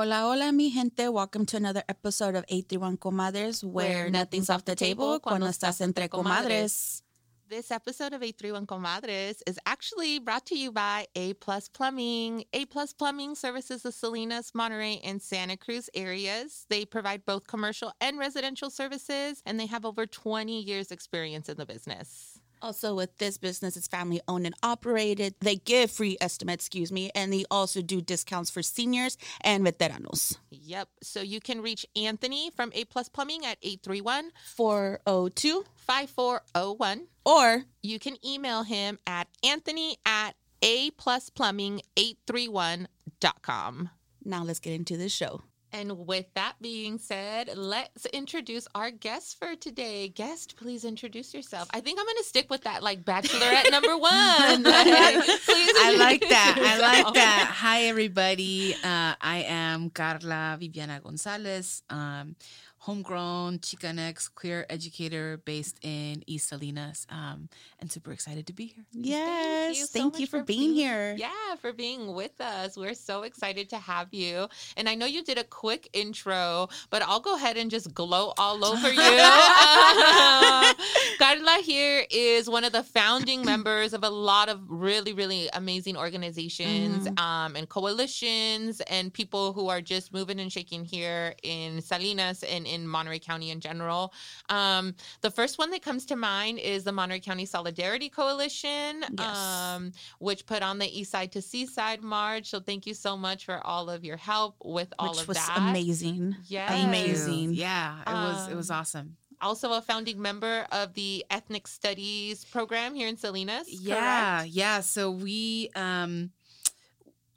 Hola, hola, mi gente. Welcome to another episode of 831 Comadres, where, Where nothing's off the table cuando estás entre comadres. This episode of 831 Comadres is actually brought to you by A Plus Plumbing. A Plus Plumbing services the Salinas, Monterey, and Santa Cruz areas. They provide both commercial and residential services, and they have over 20 years' experience in the business. Also, with this business, it's family owned and operated. They give free estimates, excuse me, and they also do discounts for seniors and veteranos. Yep. So you can reach Anthony from A Plus Plumbing at 831 402 5401. or You can email him at anthony at a plus plumbing 831.com. now let's get into the show. And with that being said, let's introduce our guest for today. Guest, please introduce yourself. I think I'm going to stick with that like bachelorette number one. I like that. I like that. Hi, everybody. Uh, I am Carla Viviana Gonzalez, um, homegrown Chicanx queer educator based in East Salinas, um, and super excited to be here. Yes, so thank you, much for, being, here. Yeah, for being with us. We're so excited to have you. And I know you did a quick intro, but I'll go ahead and just glow all over you. Carla here is one of the founding members of a lot of really, really amazing organizations um, and coalitions and people who are just moving and shaking here in Salinas and in Monterey County in general. Um, the first one that comes to mind is the Monterey County Solidarity Coalition, Yes. um, which put on the East Side to Seaside March. So thank you so much for all of your help with all Which of was that. amazing. Yes. Amazing. Yeah, it was it was Um, awesome. Also, a founding member of the Ethnic Studies program here in Salinas. Yeah, correct? yeah. So we, um,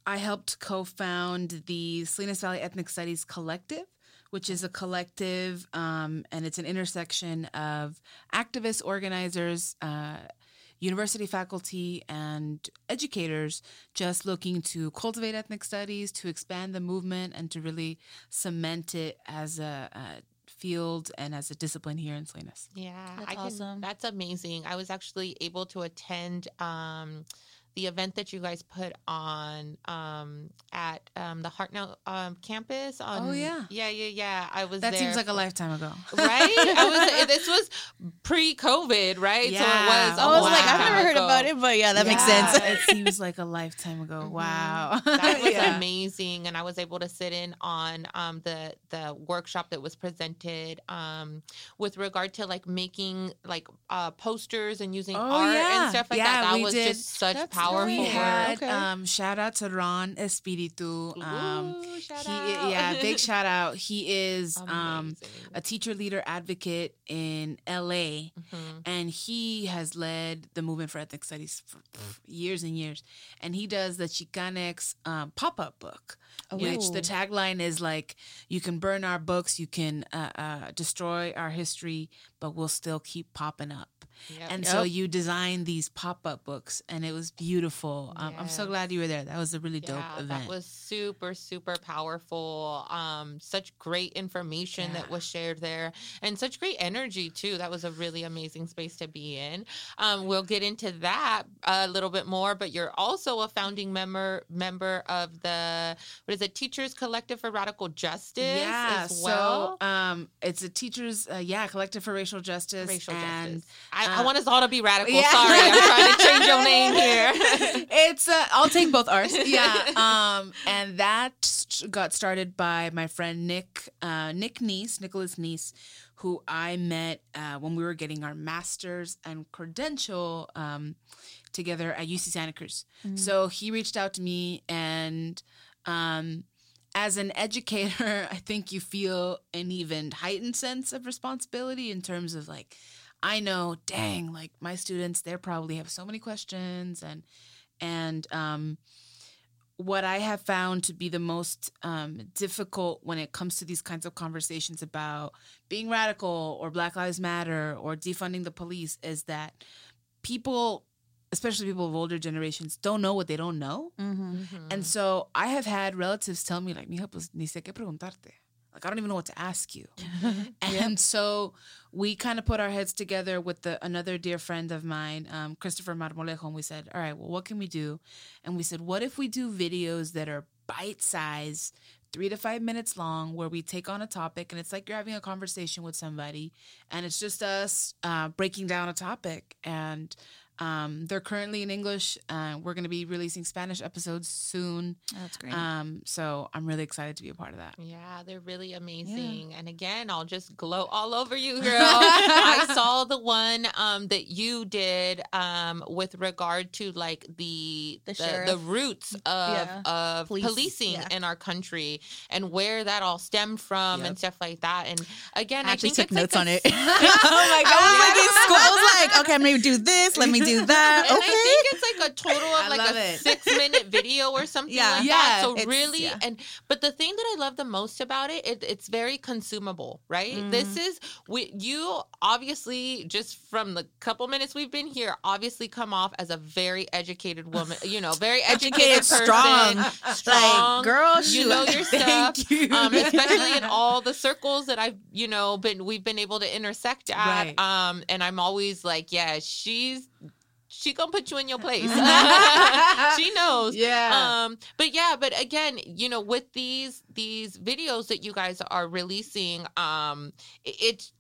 I helped co-found the Salinas Valley Ethnic Studies Collective, which is a collective, um, and it's an intersection of activists, organizers. Uh, University faculty and educators just looking to cultivate ethnic studies, to expand the movement, and to really cement it as a, a field and as a discipline here in Salinas. Yeah, That's I can, awesome. That's amazing. I was actually able to attend um, the event that you guys put on um, at um, the Hartnell um, campus. On, Oh, yeah. yeah, yeah, yeah. I was. That there seems like a lifetime ago. right. I was. This was pre-COVID, right? So it Yeah. was. I I a was like, I've never heard ago. about it, but yeah, that makes sense. it seems like a lifetime ago. Mhm. Wow. that was Yeah. amazing and i was able to sit in on um, the the workshop that was presented um, with regard to like making like uh, posters and using Oh, art yeah. and stuff like Yeah, that that we was did. just such That's powerful We had Okay. um, shout out to Ron Espiritu. Um, Ooh, shout he, out. yeah, big shout out. He is um, a teacher leader advocate in LA, Mhm. and he has led the movement for ethnic studies for years and years. And he does the Chicanx um, pop up book, which the tagline is like, "You can burn our books, you can uh, uh, destroy our history, but we'll still keep popping up." Yep. And so you designed these pop up books, and it was beautiful. Um, I'm so glad you were there. That was a really dope yeah, event. that was super, super powerful. Um, such great information that was shared there, and such great energy too. That was a really amazing space to be in. Um, we'll get into that a little bit more, but you're also a founding member member of the what is it, Teachers Collective for Radical Justice yeah. as well. So um, it's a teachers, uh, yeah, collective for racial justice. Racial and justice. I, I want us all to be radical. yeah. Sorry, I'm trying to change your name here. it's uh, I'll take both ours. Yeah. Um, and that got started by my friend Nick, uh, Nick Niece, Nicholas Niece, who I met uh, when we were getting our masters and credential um, together at UC Santa Cruz. So he reached out to me, and um, as an educator, I think you feel an even heightened sense of responsibility in terms of like, I know, dang, like my students, they probably have so many questions, and and um, what I have found to be the most um, difficult when it comes to these kinds of conversations about being radical or Black Lives Matter or defunding the police is that people, especially people of older generations, don't know what they don't know. Mm-hmm. And so I have had relatives tell me, like, mija, pues ni sé qué preguntarte. Like, I don't even know what to ask you. and so we kind of put our heads together with the another dear friend of mine, um, Christopher Marmolejo, and we said, all right, well, what can we do? And we said, what if we do videos that are bite size three to five minutes long where we take on a topic and it's like you're having a conversation with somebody and it's just us uh, breaking down a topic and um, they're currently in English. Uh, we're going to be releasing Spanish episodes soon. That's great. Um, so I'm really excited to be a part of that. Yeah, they're really amazing. And again, I'll just glow all over you, girl. I saw the one um, that you did um, with regard to like the The the, the roots of Yeah. of Police, policing yeah. in our country and where that all stemmed from Yep. and stuff like that. And again, I I, actually think took it's notes like on a it. oh my I was like in school. I was like, okay, I'm gonna do this. Let me do that. And Okay. I think it's like a total I of like a it. six minute video or something Yeah. like Yeah, that. So really, yeah. and but the thing that I love the most about it, it it's very consumable, right? This Mm-hmm. is we you obviously just from the couple minutes we've been here, obviously come off as a very educated woman. You know, very educated, Educated, person, strong. strong. Like, girl, you know your stuff. Thank you. Um, especially in all the circles that I've, you know, been we've been able to intersect at. Right. Um, and I'm always like, yeah, she's she gonna put you in your place. she knows. Yeah. Um, but yeah, but again, you know, with these these videos that you guys are releasing, um, it- it's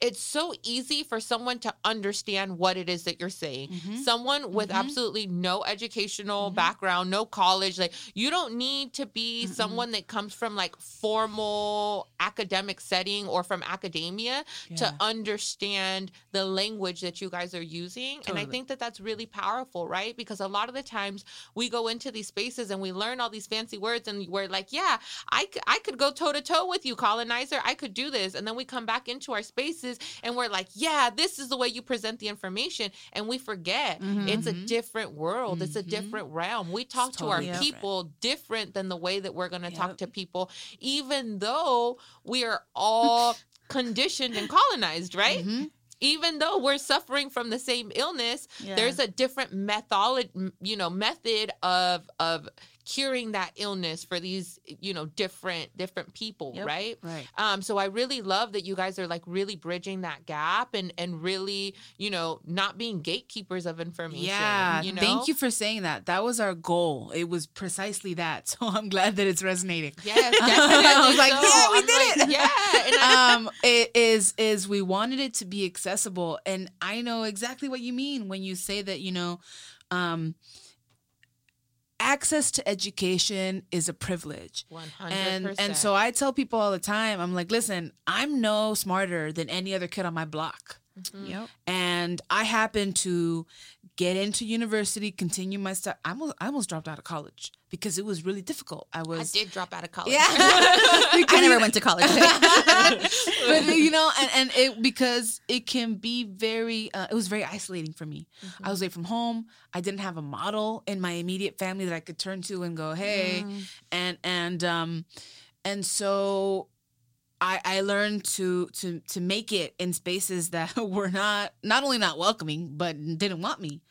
it's so easy for someone to understand what it is that you're saying. Mhm. Someone with Mhm. absolutely no educational Mhm. background, no college, like you don't need to be someone that comes from like formal academic setting or from academia Yeah. to understand the language that you guys are using. And I think that that's really powerful, right? Because a lot of the times we go into these spaces and we learn all these fancy words and we're like, yeah, I, I could go toe to toe with you, colonizer. I could do this. And then we come back into our spaces and we're like, yeah, this is the way you present the information. And we forget Mhm. it's a Mhm. different world, it's a Mhm. different realm. We talk to our totally different. people different than the way that we're going to talk to people, even though we are all conditioned and colonized, right? Mhm. Even though we're suffering from the same illness, Yeah. there's a different method you know, method of of curing that illness for these, you know, different different people, Yep. right? Right. Um, so I really love that you guys are like really bridging that gap and and really, you know, not being gatekeepers of information. Yeah. you know? Thank you for saying that. That was our goal. It was precisely that. So I'm glad that it's resonating. Yes, I was like, so. yeah, we I'm did like, it. Yeah, um it is is we wanted it to be accessible and i know exactly what you mean when you say that you know um access to education is a privilege one hundred and percent. and so i tell people all the time i'm like listen i'm no smarter than any other kid on my block Mhm. Yep. and i happen to get into university continue my stuff I almost, I almost dropped out of college because it was really difficult i was. I was did drop out of college. yeah I never went to college. but you know, and, and it because it can be very. Uh, it was very isolating for me. I was away from home. I didn't have a model in my immediate family that I could turn to and go, "Hey," and and um, and so. I, I learned to to to make it in spaces that were not not only not welcoming but didn't want me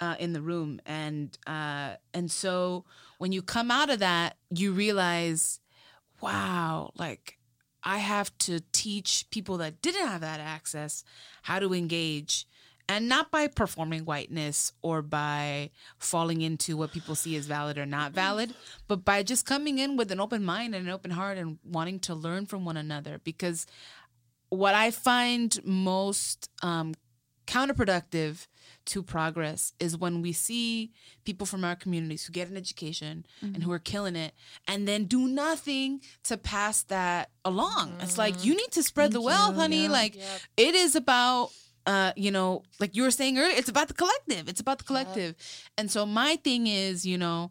uh, in the room. And uh, and so when you come out of that you realize wow like I have to teach people that didn't have that access how to engage and not by performing whiteness or by falling into what people see as valid or not valid, but by just coming in with an open mind and an open heart and wanting to learn from one another. Because what I find most um, counterproductive to progress is when we see people from our communities who get an education and who are killing it and then do nothing to pass that along. It's like you need to spread the wealth, you, honey. yeah. Like Yep. it is about uh you know like you were saying earlier it's about the collective it's about the collective and so my thing is you know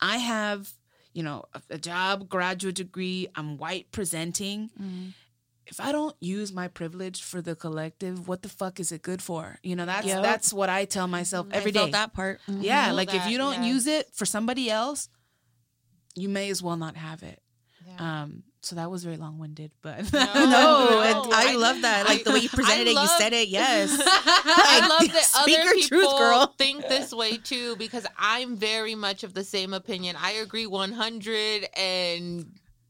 i have you know a, a job graduate degree i'm white presenting Mm. if i don't use my privilege for the collective what the fuck is it good for you know that's Yep. that's what i tell myself every I felt day that part. Mhm. yeah like if you don't yes. use it for somebody else you may as well not have it Yeah. um so that was very long-winded but No, No, no, I I- love that. Like the way you I presented it, you said it. Yes. I Like, love that speak other your people truth, girl. think this way too because I'm very much of the same opinion. I agree 100 and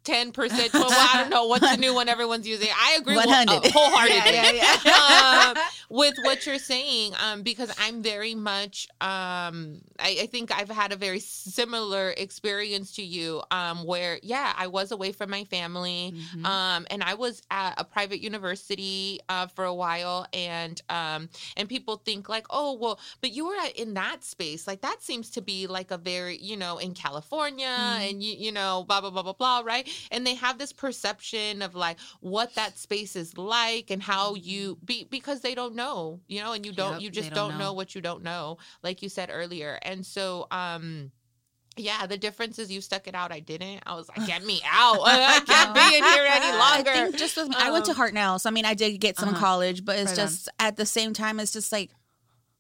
10%. Well, I don't know what's the new one everyone's using. I agree 100. uh, wholeheartedly. Yeah, yeah, um, with what you're saying, um, because I'm very much, um, I, I think I've had a very similar experience to you, um, where yeah, I was away from my family, Mhm. um, and I was at a private university uh, for a while, and um, and people think like, oh, well, but you were in that space, like that seems to be like a very, you know, in California, Mhm. and you, you know, blah blah blah blah blah, right? And they have this perception of like what that space is like and how you be because they don't know, you know, and you don't, Yep, you just don't don't know. know what you don't know, like you said earlier, and so, um. Yeah, the difference is you stuck it out. I didn't. I was like, get me out. I can't be in here any I longer. think just with, I went to Um, Hartnell, so I mean, I did get some uh-huh. college, but it's Right on. just at the same time, it's just like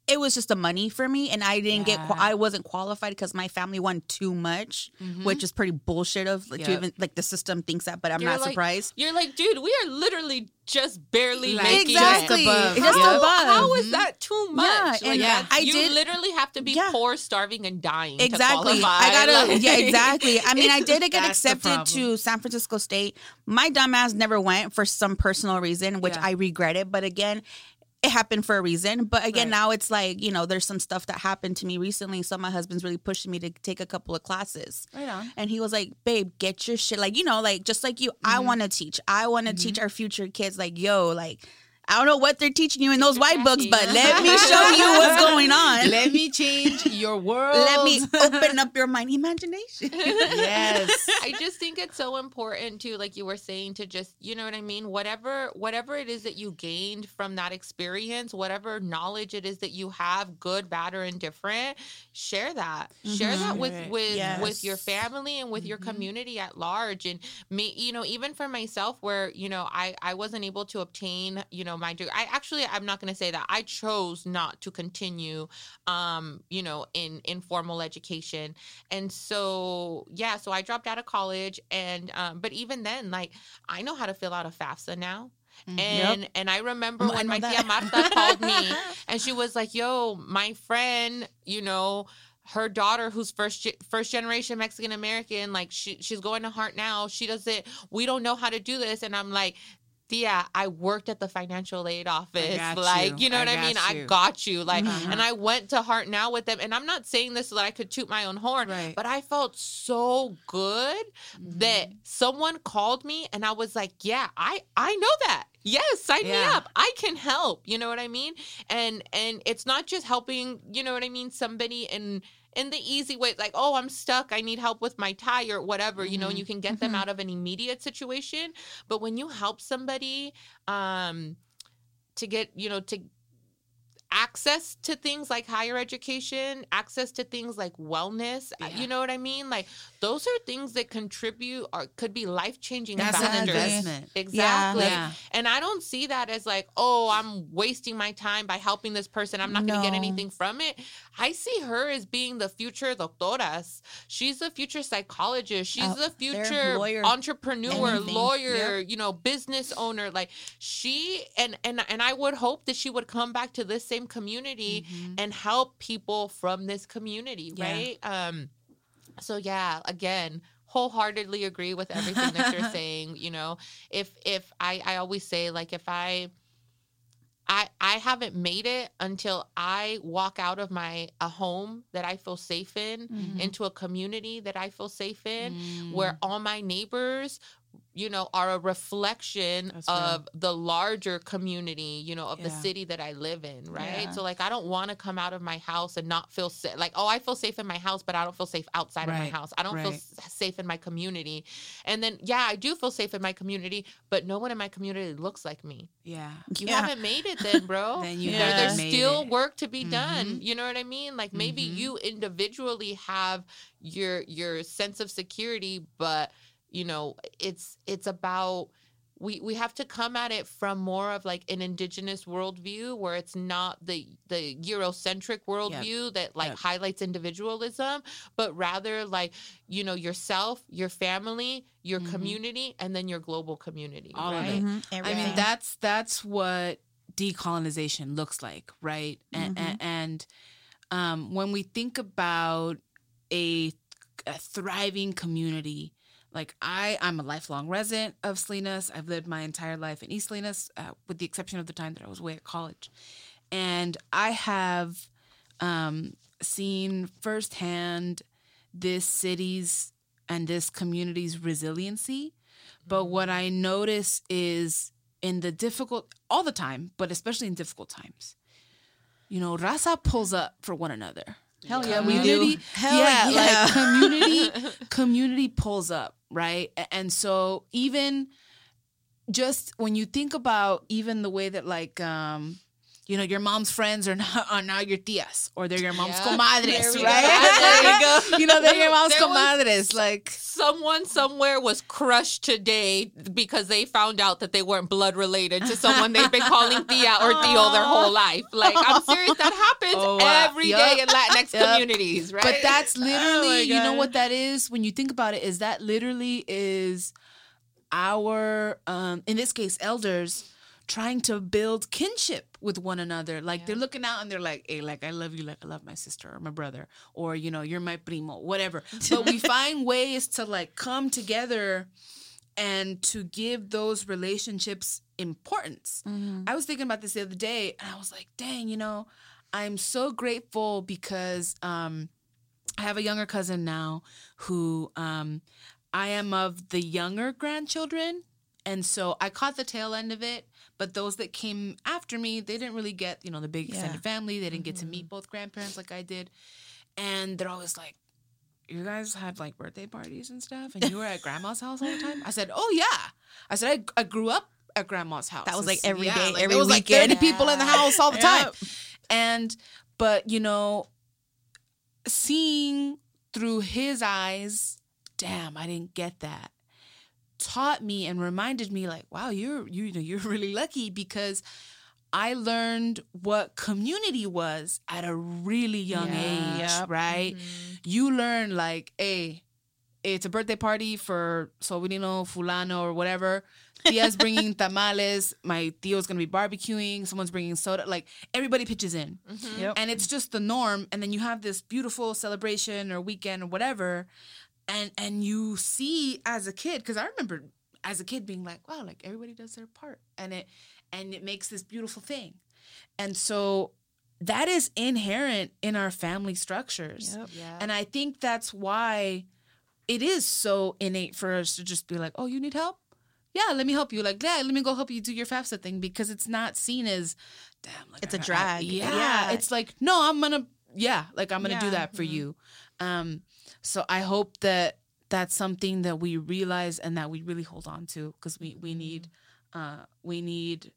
it was just the money for me, and I didn't get. I wasn't qualified because my family won too much, Mhm. which is pretty bullshit. Of like, Yep. even like the system thinks that, but I'm You're not like- surprised. You're like, dude, we are literally just barely Like, making Exactly, it. above. just Yeah. How- above. how is Mhm. that too much? Yeah, Like, and that's- I you did- literally have to be Yeah. poor, starving, and dying. Exactly. To qualify. I gotta. Like- yeah, exactly. I mean, I did get accepted to. San Francisco State. My dumbass never went for some personal reason, which Yeah. I regretted. But again, it happened for a reason. But again, Right. now it's like you know, there's some stuff that happened to me recently. So my husband's really pushing me to take a couple of classes. Right on. And he was like, "Babe, get your shit." Like you know, like just like you, I Mhm. want to teach. I want to Mhm. teach our future kids. Like yo, like. I don't know what they're teaching you in those white books, but let me show you what's going on. Let me change your world. Let me open up your mind, imagination. Yes. I just think it's so important to, like you were saying, to just, you know what I mean? Whatever, whatever it is that you gained from that experience, whatever knowledge it is that you have, good, bad, or indifferent, share that. Share Mhm. that with Right. with with your family and with your Mhm. community at large. And me, you know, even for myself, where you know I I wasn't able to obtain, you know, my degree. I actually I'm not going to say that I chose not to continue, um, you know, in in formal education and so yeah so i dropped out of college and um but even then like i know how to fill out a fafsa now Mhm. and and i remember Mm, I when my that. tia marta called me and she was like yo my friend you know her daughter who's first ge- first generation mexican american like she she's going to Hartnell she doesn't we don't know how to do this and i'm like Tia, I worked at the financial aid office. like, you. you know I what I mean? got I got you. Like, Mhm. and I went to Hartnell with them. And I'm not saying this so that I could toot my own horn, Right. but I felt so good that Mm-hmm. someone called me and I was like, yeah, I I know that. Yes, sign me up. I can help. You know what I mean? And and it's not just helping, you know what I mean, somebody in in the easy way, like, oh, I'm stuck. I need help with my tie or whatever, you know, and Mhm. you can get them Mhm. out of an immediate situation. But when you help somebody um to get, you know, to access to things like higher education, access to things like wellness. uh, Yeah. You know what I mean? Like those are things that contribute or could be life changing That's factors. investment. Exactly. Yeah. And I don't see that as like, oh, I'm wasting my time by helping this person. I'm not going to get anything from it. I see her as being the future doctoras. She's the future psychologist. She's Oh, the future lawyer, entrepreneur, anything. lawyer, you know, business owner. Like she and and and I would hope that she would come back to this same community Mhm. and help people from this community, Yeah. right? Um so yeah, again, wholeheartedly agree with everything that you're saying, you know. If if I I always say like if I I I haven't made it until I walk out of my a home that I feel safe in Mhm. into a community that I feel safe in Mm. where all my neighbors you know are a reflection of the larger community you know of the city that i live in right Yeah. so like i don't want to come out of my house and not feel safe like oh i feel safe in my house but i don't feel safe outside of my house i don't feel right. s- safe in my community and then yeah i do feel safe in my community but no one in my community looks like me Yeah. you Yeah. haven't made it then bro Then you there, there's still it. work to be done Mhm. you know what i mean like maybe Mhm. you individually have your your sense of security but you know it's it's about we we have to come at it from more of like an indigenous worldview where it's not the the eurocentric worldview that like Yep. highlights individualism but rather like you know yourself your family your Mhm. community and then your global community All of right it. Mhm, I mean, that's that's what decolonization looks like, right? And, Mhm. and, and um, when we think about a, a thriving community, like I, I'm a lifelong resident of Salinas. I've lived my entire life in East Salinas, uh, with the exception of the time that I was away at college, and I have um, seen firsthand this city's and this community's resiliency. But what I notice is in the difficult, all the time, but especially in difficult times, you know, Raza pulls up for one another. Hell yeah, we Community, do. Hell yeah, yeah. like community, community pulls up, right? And so even just when you think about even the way that like um you know your mom's friends are now are now your tias or they're your mom's Yeah. comadres, There right? go. There you go. you know they're your mom's There comadres, like Someone somewhere was crushed today because they found out that they weren't blood related to someone they've been calling tia or tio their whole life. Like I'm serious, that happens Oh, wow. every day Yup. in Latinx Yup. communities, right? But that's Oh literally, you know what that is when you think about it, is that literally is our, um, in this case, elders trying to build kinship with one another. Like they're looking out and they're like, hey, like I love you, like I love my sister or my brother, or you know, you're my primo, whatever. But we find ways to like come together and to give those relationships importance. I was thinking about this the other day and I was like, dang, you know, I'm so grateful because um, I have a younger cousin now who um, I am of the younger grandchildren. And so I caught the tail end of it, but those that came after me, they didn't really get, you know, the big extended family. They didn't get to meet mm-hmm. both grandparents like I did. And they're always like, you guys had like birthday parties and stuff, and you were at grandma's house all the time. I said, "Oh yeah." I said, "I, I grew up at grandma's house. That was, like, every day, like, every there was like weekend. thirty people in the house all the time." And but you know, seeing through his eyes, damn, I didn't get that. Taught me and reminded me, like, wow, you're you know you're really lucky because I learned what community was at a really young Yeah. age, Yep. right? Mm-hmm. You learn like, hey, it's a birthday party for sobrino fulano or whatever. Tia's bringing tamales. My tio's gonna be barbecuing. Someone's bringing soda. Like everybody pitches in, mm-hmm. Yep. and it's just the norm. And then you have this beautiful celebration or weekend or whatever, and and you see as a kid because I remember as a kid being like, wow, like everybody does their part, and it and it makes this beautiful thing, and so that is inherent in our family structures. Yep. yeah. And I think that's why it is so innate for us to just be like, oh, you need help? Yeah, let me help you. Like, yeah, let me go help you do your FAFSA thing because it's not seen as, damn, like It's a a drag. yeah, Yeah. it's like, no, I'm gonna, yeah, like I'm gonna do that for you. Um, so I hope that that's something that we realize and that we really hold on to because we we need, uh, we need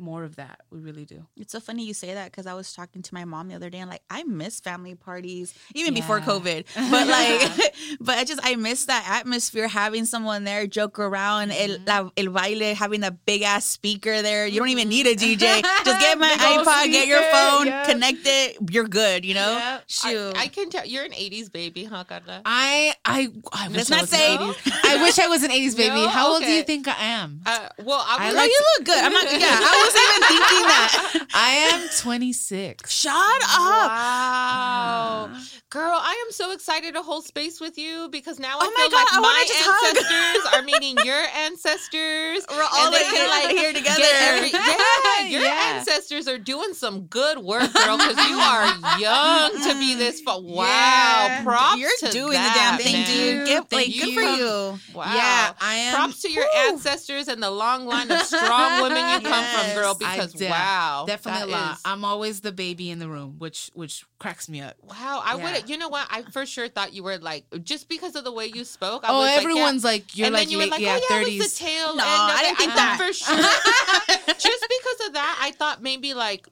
more of that. We really do. It's so funny you say that because I was talking to my mom the other day and like I miss family parties even before COVID, but like, but I just I miss that atmosphere having someone there joke around el, la, el baile having that big ass speaker there. You don't even need a DJ. Just get my iPod, get your phone, yeah. connect it. You're good. You know. Yep. Shoot. I, I can tell you're an '80s baby, huh, Carla? I I I wish Let's I not was an say- 80s. I wish I was an 80s baby. No? How old do you think I am? Uh, well, I I was like you look good. I'm not. Yeah, I wasn't even thinking that. I am 26. Shut up. Wow. Girl, I am so excited to hold space with you because now I Oh feel God, like wanna my hug. ancestors are meeting your ancestors. We're all they like, can, like, here together. every- yeah, your Yeah. ancestors are doing some good work, girl, because you are young to be this far. Wow. Yeah. Props You're doing that, the damn thing, dude. Get, like, good for you. Wow. Yeah, I am. Props to your ancestors and the long line of strong women you come from, girl, because wow. Definitely a lot. is- I'm always the baby in the room, which which cracks me up. Wow, I Yeah. would. You know what? I for sure thought you were like just because of the way you spoke. I oh, was like, yeah. everyone's like, you're and like then you were late, like, yeah, oh yeah, 30s. it was the tail No, end. I didn't think thought that. for sure. just because of that, I thought maybe like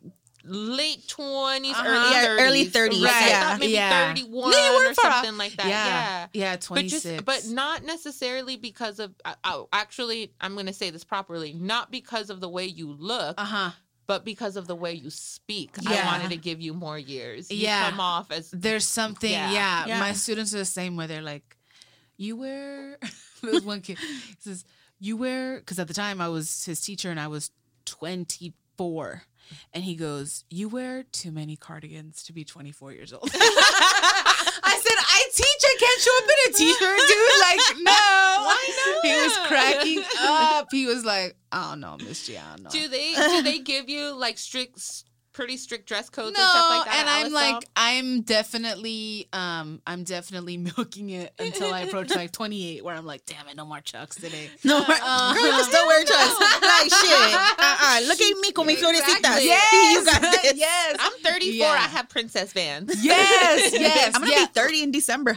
late 20s Uh-huh. early Yeah, 30s. early 30s, Like, I yeah. thought maybe Yeah. 31 No, or off. something like that. yeah, Yeah. yeah, But 26. just, but not necessarily because of. Uh, uh, actually, I'm going to say this properly. Not because of the way you look, uh huh. But because of the way you speak. I wanted to give you more years. You Yeah. come off as There's something, Yeah. yeah. Yeah. My students are the same way. they're like, you wear. There's one kid he says, you wear, because at the time I was his teacher and I was 24. And he goes, You wear too many cardigans to be 24 years old. I said, I teach. I can't show up in a t-shirt, dude. Like, no. Why not? He was cracking up. He was like, I don't know, Miss G, I don't know. Do they do they give you like strict, s- pretty strict dress codes no, and stuff like that? and I'm Alice like, Doll? I'm definitely, um, I'm definitely milking it until I approach like 28, where I'm like, damn it, no more chucks today. No, more- Uh, girl, you still wear chucks. like shit. Uh-uh. Look at me con mis florecitas. Exactly. you got this. yes, I'm 34. Yeah. I have princess vans. yes, yes. I'm gonna yeah. be 30 in December.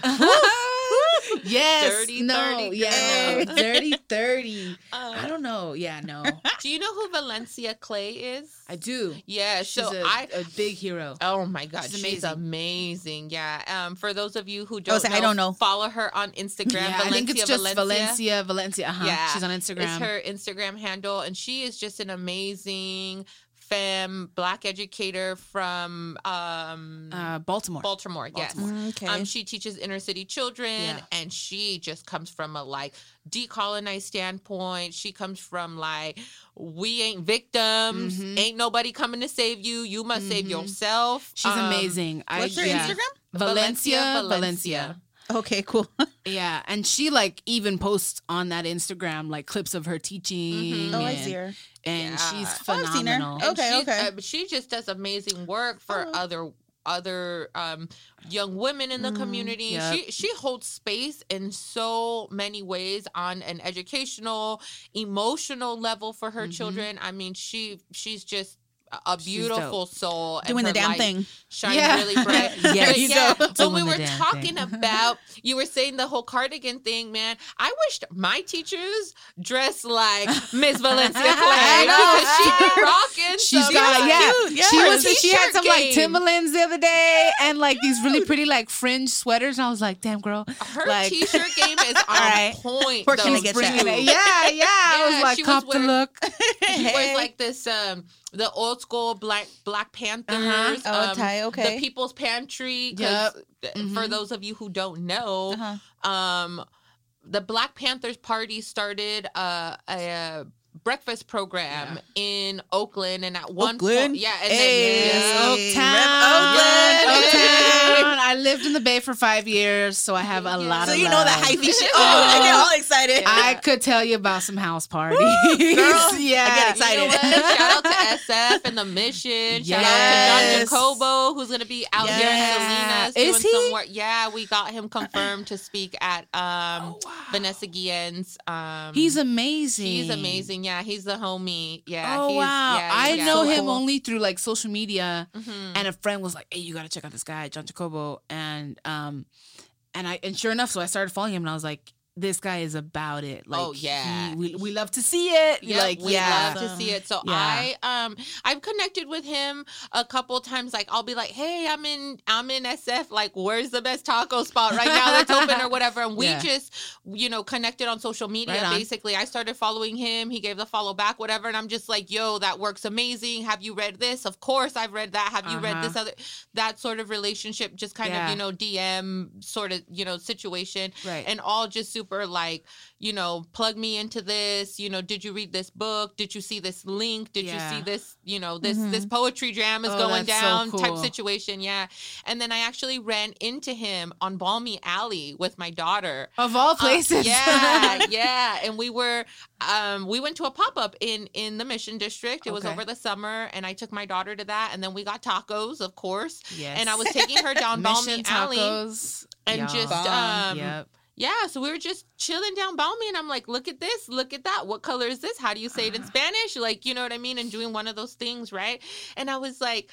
yes, Dirty no, 30, yeah, no, girl. Dirty thirty. I Um, don't know. Yeah, no, do you know who Valencia Clay is? I do. Yeah, She's so a, I a big hero. Oh my god, She's she's, amazing. amazing. Yeah. Um, for those of you who don't, say, know, I don't know. follow her on Instagram. Yeah, Valencia I think it's just Valencia. Valencia, Valencia. Uh-huh. Yeah, she's on Instagram. It's her Instagram handle, and she is just an amazing femme black educator from um, uh, Baltimore. Baltimore. Yes. Baltimore. Okay. Um, she teaches inner city children, Yeah. and she just comes from a like decolonized standpoint. She comes from like we ain't victims, Mhm. ain't nobody coming to save you. You must save Mhm. yourself. She's Um, amazing. I, What's her yeah. Instagram? Valencia, Valencia. Okay, cool. Yeah, and she like even posts on that Instagram like clips of her teaching. Mhm. Oh, I and- see her. And Yeah. she's Oh, I've seen her. phenomenal. And Okay, she, okay. uh, but she just does amazing work for Oh. other other um young women in the Mhm. community. Yep. She she holds space in so many ways on an educational, emotional level for her Mhm. children. I mean, she she's just a- a beautiful soul and Doing the damn thing. shines Yeah. really bright. Yes. But She's yeah, doing when we were talking thing. about, you were saying the whole cardigan thing, man. I wished my teachers dressed like Miss Valencia Clay. Because she be rocking. She's some got yeah. cute, yeah. She was she had t-shirt some like game. Timberlands the other day and like these really pretty like fringe sweaters and I was like, damn girl. Her like- t-shirt game is on right. point. Where though, can I get that? it. Yeah, yeah. I was like, she was cop the look. She wears like this um the old school black Black Panthers. Uh-huh. Oh, um, okay. The People's Pantry. Yep. uh, For Mhm. those of you who don't know, Uh-huh. um, the Black Panthers Party started uh, a, uh breakfast program in Oakland, and at one Oakland? point, yeah, and Hey. then, Yes, Hey, Oaktown. Rep Oakland. Oaktown. I lived in the Bay for five years, so I have a lot So of you know the love. hyphy shit. Oh, I get all excited. I could tell you about some house parties. girl, yeah. I get You know excited. what? Shout out to SF and the Mission. Shout out Yes. to John Jacobo, who's going to be out here in Yes. Salinas Is doing he? some work. Yeah, we got him confirmed to speak at um, Oh, wow. Vanessa Guillen's. Um, He's amazing. He's amazing. Yeah, he's the homie. Yeah. Oh wow! yeah, I yeah. know So him cool. only through like social media, Mhm. and a friend was like, "Hey, you got to check out this guy, John Jacobo," and um, and I and sure enough, so I started following him, and I was like, "This guy is about it." Like, Oh, yeah. he- we we love to see it. Yep, like, we yeah, love to see it. So Yeah. I um I've connected with him a couple times. Like I'll be like, hey, I'm in I'm in SF. Like, where's the best taco spot right now that's open or whatever? And we Yeah. just you know connected on social media. Right on. Basically, I started following him. He gave the follow back, whatever. And I'm just like, yo, that works amazing. Have you read this? Of course, I've read that. Have you read Uh-huh. this other? That sort of relationship, just kind Yeah. of you know DM sort of you know situation right. and all just super like you know plug me into this you know did you read this book did you see this link did Yeah. you see this you know this Mhm. this poetry jam is Oh, going that's so down type situation yeah and then i actually ran into him on balmy alley with my daughter of all uh, places, yeah, yeah, and we were, um, we went to a pop up in in the Mission District. It was over the summer, and I took my daughter to that, and then we got tacos, of course, yes. and I was taking her down Balmy Alley, and Y'all. just um, yep. Yeah, so we were just chilling down Balmy, and I'm like, look at this, look at that. What color is this? How do you say it in Spanish? Like, you know what I mean? And doing one of those things, right? And I was like,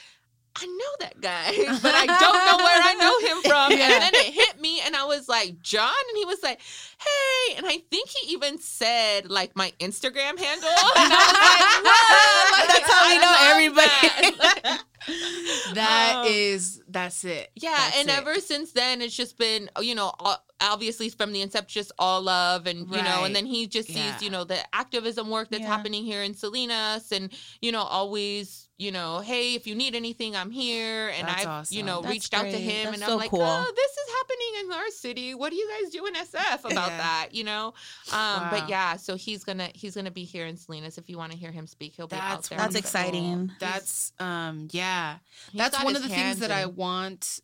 I know that guy, but I don't know where I know him from. Yeah. And then it hit me, and I was like, John? And he was like, hey. And I think he even said, like, my Instagram handle. And I was like, what? That's how we I know everybody. that. That Um, is that's it. Yeah, That's and it. ever since then, it's just been you know o- obviously from the inception, just all love, and you know, and then he just sees Yeah. you know the activism work that's Yeah. happening here in Salinas, and you know always you know, hey, if you need anything, I'm here, and I've you know That's reached out to him, That's and so I'm like, cool. oh, this is happening in our city. What do you guys do in SF about Yeah. that? You know, um, Wow. but yeah, so he's gonna he's gonna be here in Salinas. If you want to hear him speak, he'll be out there. That's exciting. That's um yeah. that's one of the things that I want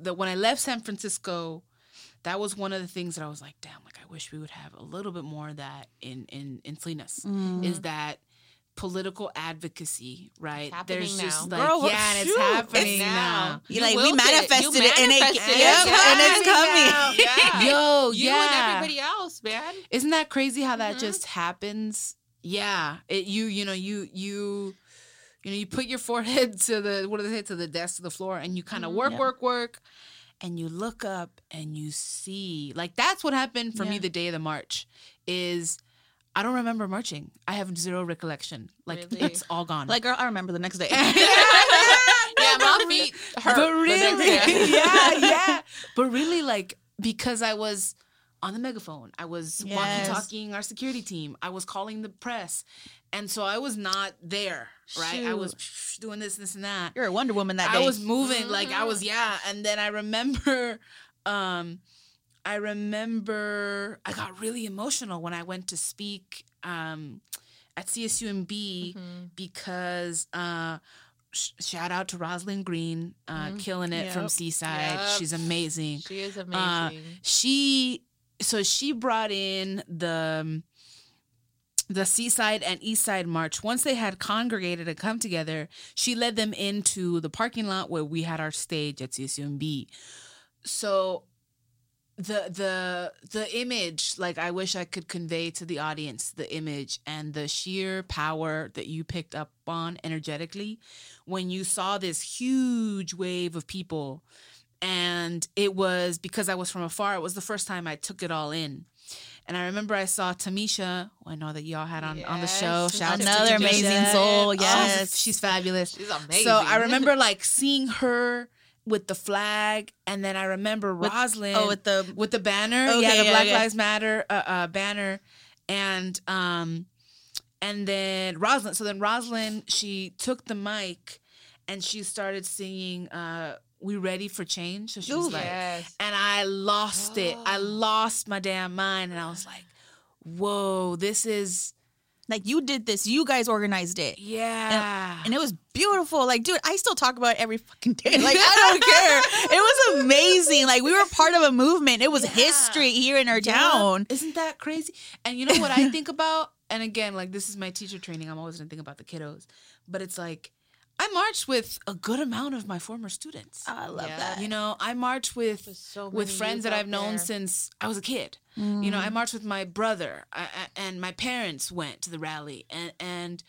the when I left San Francisco, that was one of the things that I was like, damn, like I wish we would have a little bit more of that in in in Salinas. Mm. Is that political advocacy, right? happening There's just now. like Girl, yeah, and it's shoot, it's happening now. now. You You like we willed it. Manifested it, and it, manifested it. yep, Yeah. and it's coming. Yeah. Yo, you yeah. and everybody else, man. Isn't that crazy how that Mhm. just happens? Yeah. It you you know you you you know you put your forehead to the what do they say to the desk to the floor and you kind of Mhm. work Yeah. work work and you look up and you see like that's what happened for me the day of the march is I don't remember marching. I have zero recollection. Like Really? it's all gone. Like, girl, I remember the next day. yeah, my feet hurt. but really, yeah, yeah. But really, like because I was on the megaphone, I was Yes. walkie-talking our security team, I was calling the press, and so I was not there. Right, I was doing this, this, and that. You're a Wonder Woman that day. I was moving, like I Mhm. was, yeah. And then I remember, um, I remember I got really emotional when I went to speak um, at CSUMB Mhm. because uh sh- shout out to Rosalind Green uh Mhm. killing it from Seaside Yep. she's amazing She is Uh, amazing. she so she brought in the um, the Seaside and East Side March. Once they had congregated and come together, she led them into the parking lot where we had our stage at CSUMB. So the the the image, like I wish I could convey to the audience the image and the sheer power that you picked up on energetically when you saw this huge wave of people and it was because I was from afar. It was the first time I took it all in, and I remember I saw Tamisha. who I know that y'all had on on the show. Yes, Shout out to Another amazing soul. Oh, Yes. she's fabulous. She's amazing. So I remember like seeing her with the flag, and then I remember With- Rosalind oh, with the with the banner, Okay, yeah, the yeah, Black yeah. Lives Matter uh, uh, banner, and um, and then Rosalind. So then Rosalind, she took the mic, and she started singing, uh, "We ready for change." So she was Ooh. like, yes. and I lost it. I lost my damn mind, and I was like, "Whoa, this is like you did this. You guys organized it. yeah." And it was beautiful. Like, dude, I still talk about it every fucking day. Like, I don't care. It was amazing. Like, we were part of a movement. It was Yeah. history here in our Yeah. town. Isn't that crazy? And you know what I think about? And again, like this is my teacher training. I'm always gonna think about the kiddos. But it's like I marched with a good amount of my former students. I love Yeah. that. you know, I march with There's so with friends that I've known there. since I was a kid. You know, I marched with my brother, I, I, and my parents went to the rally, and and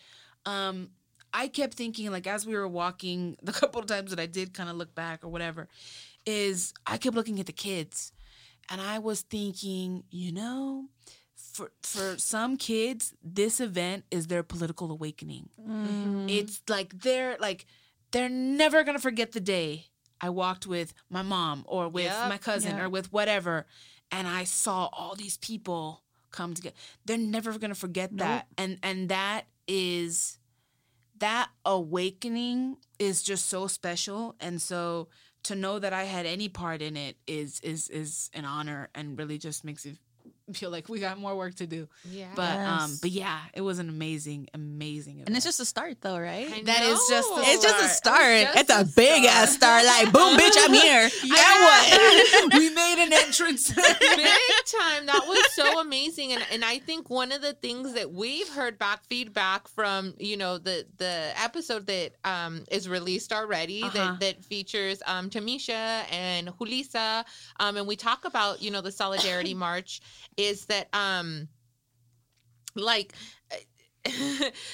um, I kept thinking, like as we were walking, the couple of times that I did kind of look back or whatever, is I kept looking at the kids, and I was thinking, you know, for for some kids, this event is their political awakening. Mm. It's like they're like they're never gonna forget the day I walked with my mom or with Yep. my cousin Yeah. or with whatever, and I saw all these people come together. They're never gonna forget that, and and that is that awakening is just so special, and so to know that I had any part in it is is is an honor and really just makes you feel like we got more work to do. Yeah. But um, but yeah, it was an amazing, amazing. Event. And it's just a start, though, right? I That is just know. the It's just a start. Just It's a, a big ass start. Like, boom, bitch, I'm here. Yeah. And what? we made an entrance. big time. That was so amazing, and and I think one of the things that we've heard back feedback from you know the the episode that um is released already Uh-huh. that that features um Tamisha and Julissa um and we talk about you know the solidarity march is that um like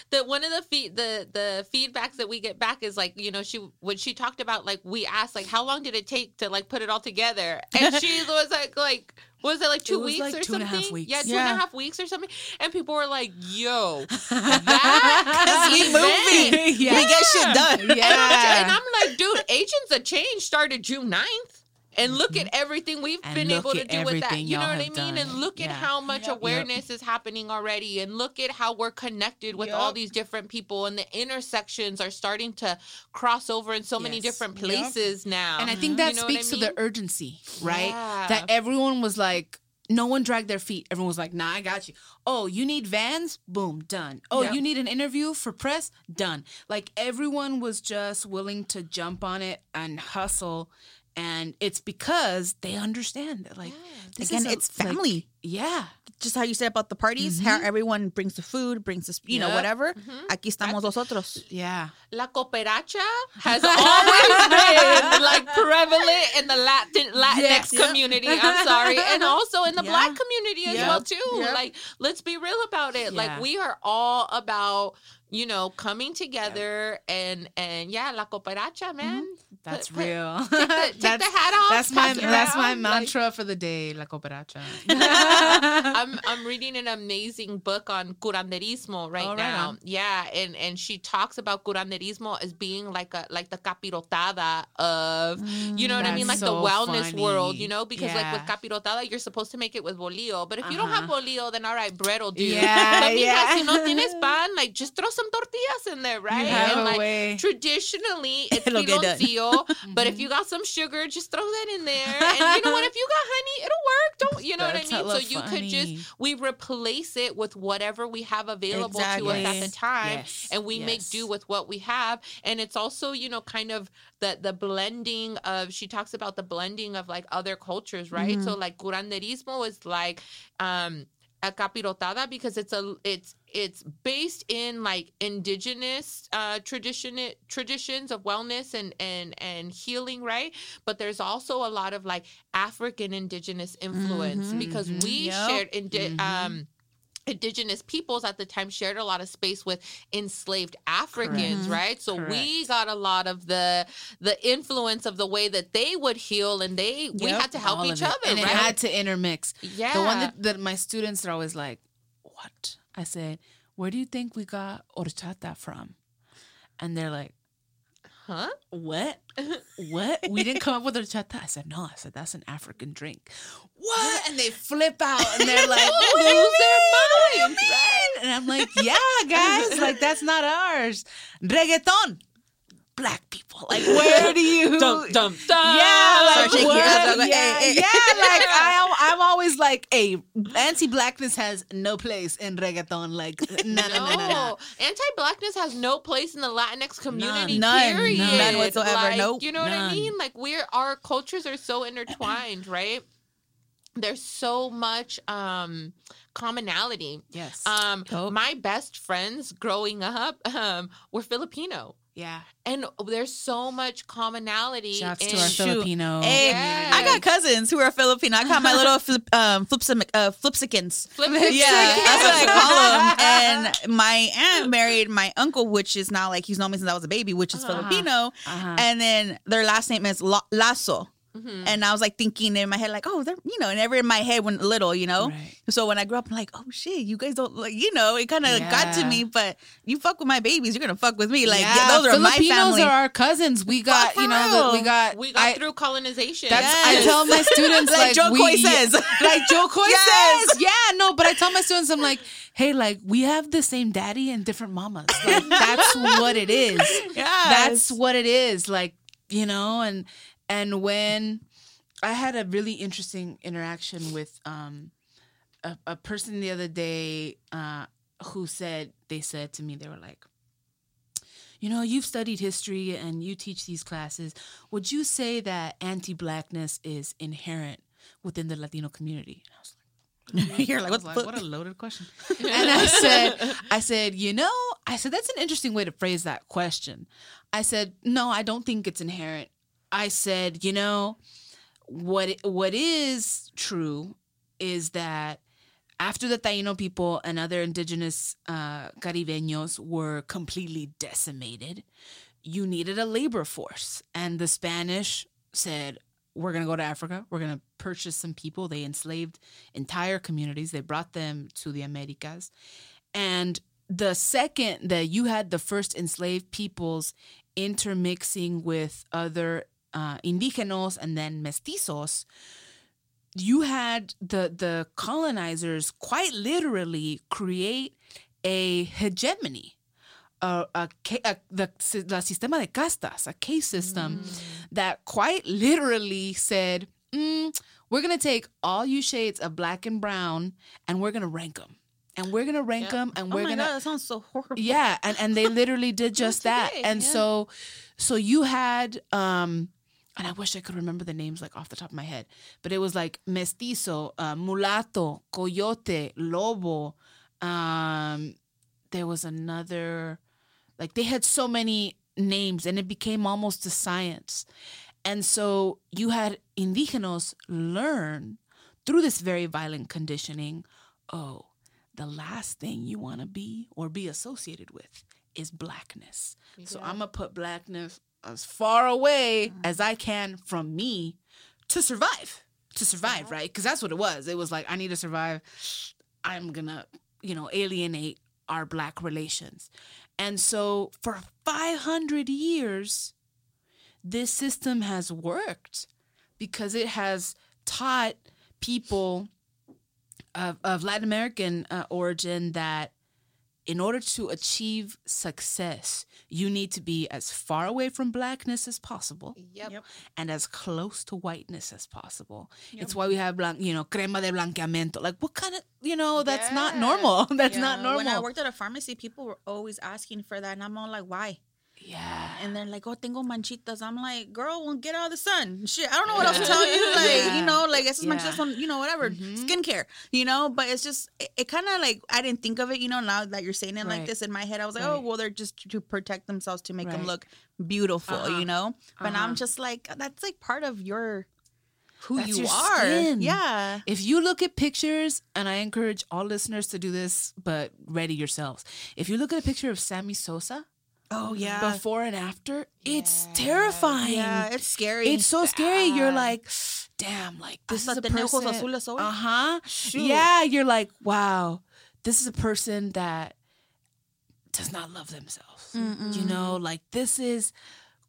that one of the feed the the feedbacks that we get back is like you know she when she talked about like we asked like how long did it take to like put it all together and she was like like was it like two was, weeks like, or two and something a half weeks. yeah two Yeah. and a half weeks or something and people were like yo that we is moving. Yeah. We get shit done. And I'm, Yeah. and I'm like, dude, Agents of Change started June 9th. And look at mm-hmm. everything we've And been able to do with that. You know what I have mean? And done. look at how much Yep. awareness is happening already. And look at how we're connected with all these different people. And the intersections are starting to cross over in so many Yes. different Yep. places now. and I think that You know what I speaks to the urgency, right? Yeah. That everyone was like, no one dragged their feet. Everyone was like, nah, I got you. Oh, you need vans? Boom, done. Oh, Yep. you need an interview for press? Done. Like everyone was just willing to jump on it and hustle and it's because they understand that like this Again, is a- it's like, family. yeah Just how you said about the parties, how mm-hmm. everyone brings the food, brings the, you know, Yep. whatever. Mm-hmm. Aquí estamos nosotros. yeah La cooperacha has always been like prevalent in the Latin Latinx Yes. Yep. community. I'm sorry, and also in the Yeah. Black community as Yep. well too. Yep. Like, let's be real about it. Yeah. Like, we are all about you know coming together and and yeah, la cooperacha, man. Mm-hmm. that's Put- put- real Take the, take that's the hat off. that's my that's my like- mantra for the day la cooperacha I'm I'm reading an amazing book on curanderismo right Oh, now. on. Yeah, and and she talks about curanderismo as being like a like the capirotada of you know mm, what I mean, like That's the so wellness world, you know, because like with capirotada you're supposed to make it with bolillo, but if you don't have uh-huh. bolillo, then all right, bread will do. Yeah, but yeah. si no tienes pan, like just throw some tortillas in there, right? you have and a like way traditionally it's It'll piloncillo, but if you got some sugar, just throw that in there. And you know what? If you got honey, it'll work. Don't you know That's what I mean? So you could just we replace it with whatever we have available to us at the time, Yes, and we make do with what we have. And it's also you know kind of the the blending of. She talks about the blending of like other cultures, right? So like curanderismo is like. um a capirotada because it's a it's it's based in like indigenous uh tradition traditions of wellness and and and healing right but there's also a lot of like african indigenous influence Mhm, because mhm, we yep. shared indi- Mhm. um indigenous peoples at the time shared a lot of space with enslaved africans Correct. right so we got a lot of the the influence of the way that they would heal and they we had to help each other and right it had to intermix yeah The one that, that my students are always like, "What?" I said, "Where do you think we got horchata from?" And they're like, huh "What? what? We didn't come up with horchata." I said, "No." I said, "That's an African drink." What? And they flip out and they're like, Lose their right? And I'm like, "Yeah, guys, like that's not ours. Reggaeton, black people. Like, where do you?" dum dum dum. Yeah, like Start shaking what? ass, like, yeah, hey, hey. yeah, like I, I'm always like, hey, anti-blackness has no place in reggaeton. Like, no, no, no. Anti-blackness has no place in the Latinx community. None. Period. None whatsoever. Like, Nope. You know what I mean? Like we're our cultures are so intertwined, right? There's so much um commonality. Yes. Um, Dope. my best friends growing up um, were Filipino, yeah. and there's so much commonality. Shouts in, to our Shoot. Filipino. Hey, Yes. I got cousins who are Filipino. I call my little flip, um, flipsim, uh, flipsicans. Flip- Yeah, that's what I call them. And my aunt married my uncle, which is now like he's known me since I was a baby, which is Uh-huh. Filipino. Uh-huh. And then their last name is La- Lasso. Mhm. And I was like thinking in my head, like, oh, they're, you know, and never in my head when little, you know? Right. So when I grew up, I'm like, oh shit, you guys don't, like, you know, it kind of got to me, but you fuck with my babies, you're going to fuck with me. Like, Yeah, those are my Filipinos family. are our cousins. We got, you know, the, we got. we got I, through colonization. That's Yes. I tell my students Like like, Jo we, Koy says. like Jo Koy Yes. says, yeah, no, but I tell my students, I'm like, hey, like we have the same daddy and different mamas. Like that's what it is. That's what it is. Like you know, and and when I had a really interesting interaction with um a, a person the other day uh who said they said to me they were like you know, you've studied history and you teach these classes. Would you say that anti-blackness is inherent within the Latino community? And I was like, You're like, what was like, what a loaded question. and I said, I said, you know, I said that's an interesting way to phrase that question. I said, no, I don't think it's inherent. I said, you know, what what is true is that after the Taino people and other indigenous uh, Caribeños were completely decimated, you needed a labor force, and the Spanish said, "We're gonna go to Africa. We're gonna purchase some people." They enslaved entire communities. They brought them to the Americas, and the second that you had the first enslaved peoples intermixing with other uh, indígenas and then mestizos, you had the the colonizers quite literally create a hegemony, a, a, the, the sistema de castas, a caste system that quite literally said, mm, "We're gonna take all you shades of black and brown, and we're gonna rank them, and we're gonna rank Yep. them, and Oh we're my gonna." God, that sounds so horrible. yeah and and they literally did just that and yeah. so so you had um and I wish I could remember the names like off the top of my head, but it was like mestizo, uh, mulato, coyote, lobo. Um, there was another, like they had so many names, and it became almost a science. And so you had indígenas learn through this very violent conditioning. Oh, the last thing you want to be or be associated with is blackness. So I'm gonna put blackness as far away as I can from me to survive. To survive, right? Because that's what it was. It was like I need to survive. I'm gonna, you know, alienate our black relations. And so for 500 years, this system has worked because it has taught people of, of Latin American uh, origin that in order to achieve success, you need to be as far away from blackness as possible Yep. Yep. and as close to whiteness as possible. It's why we have, blan- you know, crema de blanqueamiento. Like, what kind of, you know, that's not normal. That's not normal. When I worked at a pharmacy, people were always asking for that, and I'm all like, "Why?" Yeah. And they're like, "Oh, tengo manchitas." I'm like, "Girl, well, get out of the sun." Shit, I don't know what else to tell you. Like, Yeah. you know, like esas Yeah. manchitas on, you know, whatever, Mhm. skincare, you know. But it's just, it, it kind of like I didn't think of it, you know. Now that you're saying it like this in my head, I was like, Right. "Oh, well, they're just to protect themselves to make them look beautiful," Uh-huh. you know. But Uh-huh. I'm just like, that's like part of your who That's you are. skin. Yeah. If you look at pictures, and I encourage all listeners to do this, but ready yourselves. If you look at a picture of Sammy Sosa Oh yeah. before and after, it's terrifying. yeah, it's scary. It's so scary. You're like, damn, like this is a person. Uh huh. Yeah, you're like, wow, this is a person that does not love themselves. You know, like this is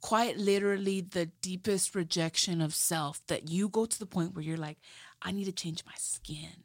quite literally the deepest rejection of self that you go to the point where you're like, I need to change my skin.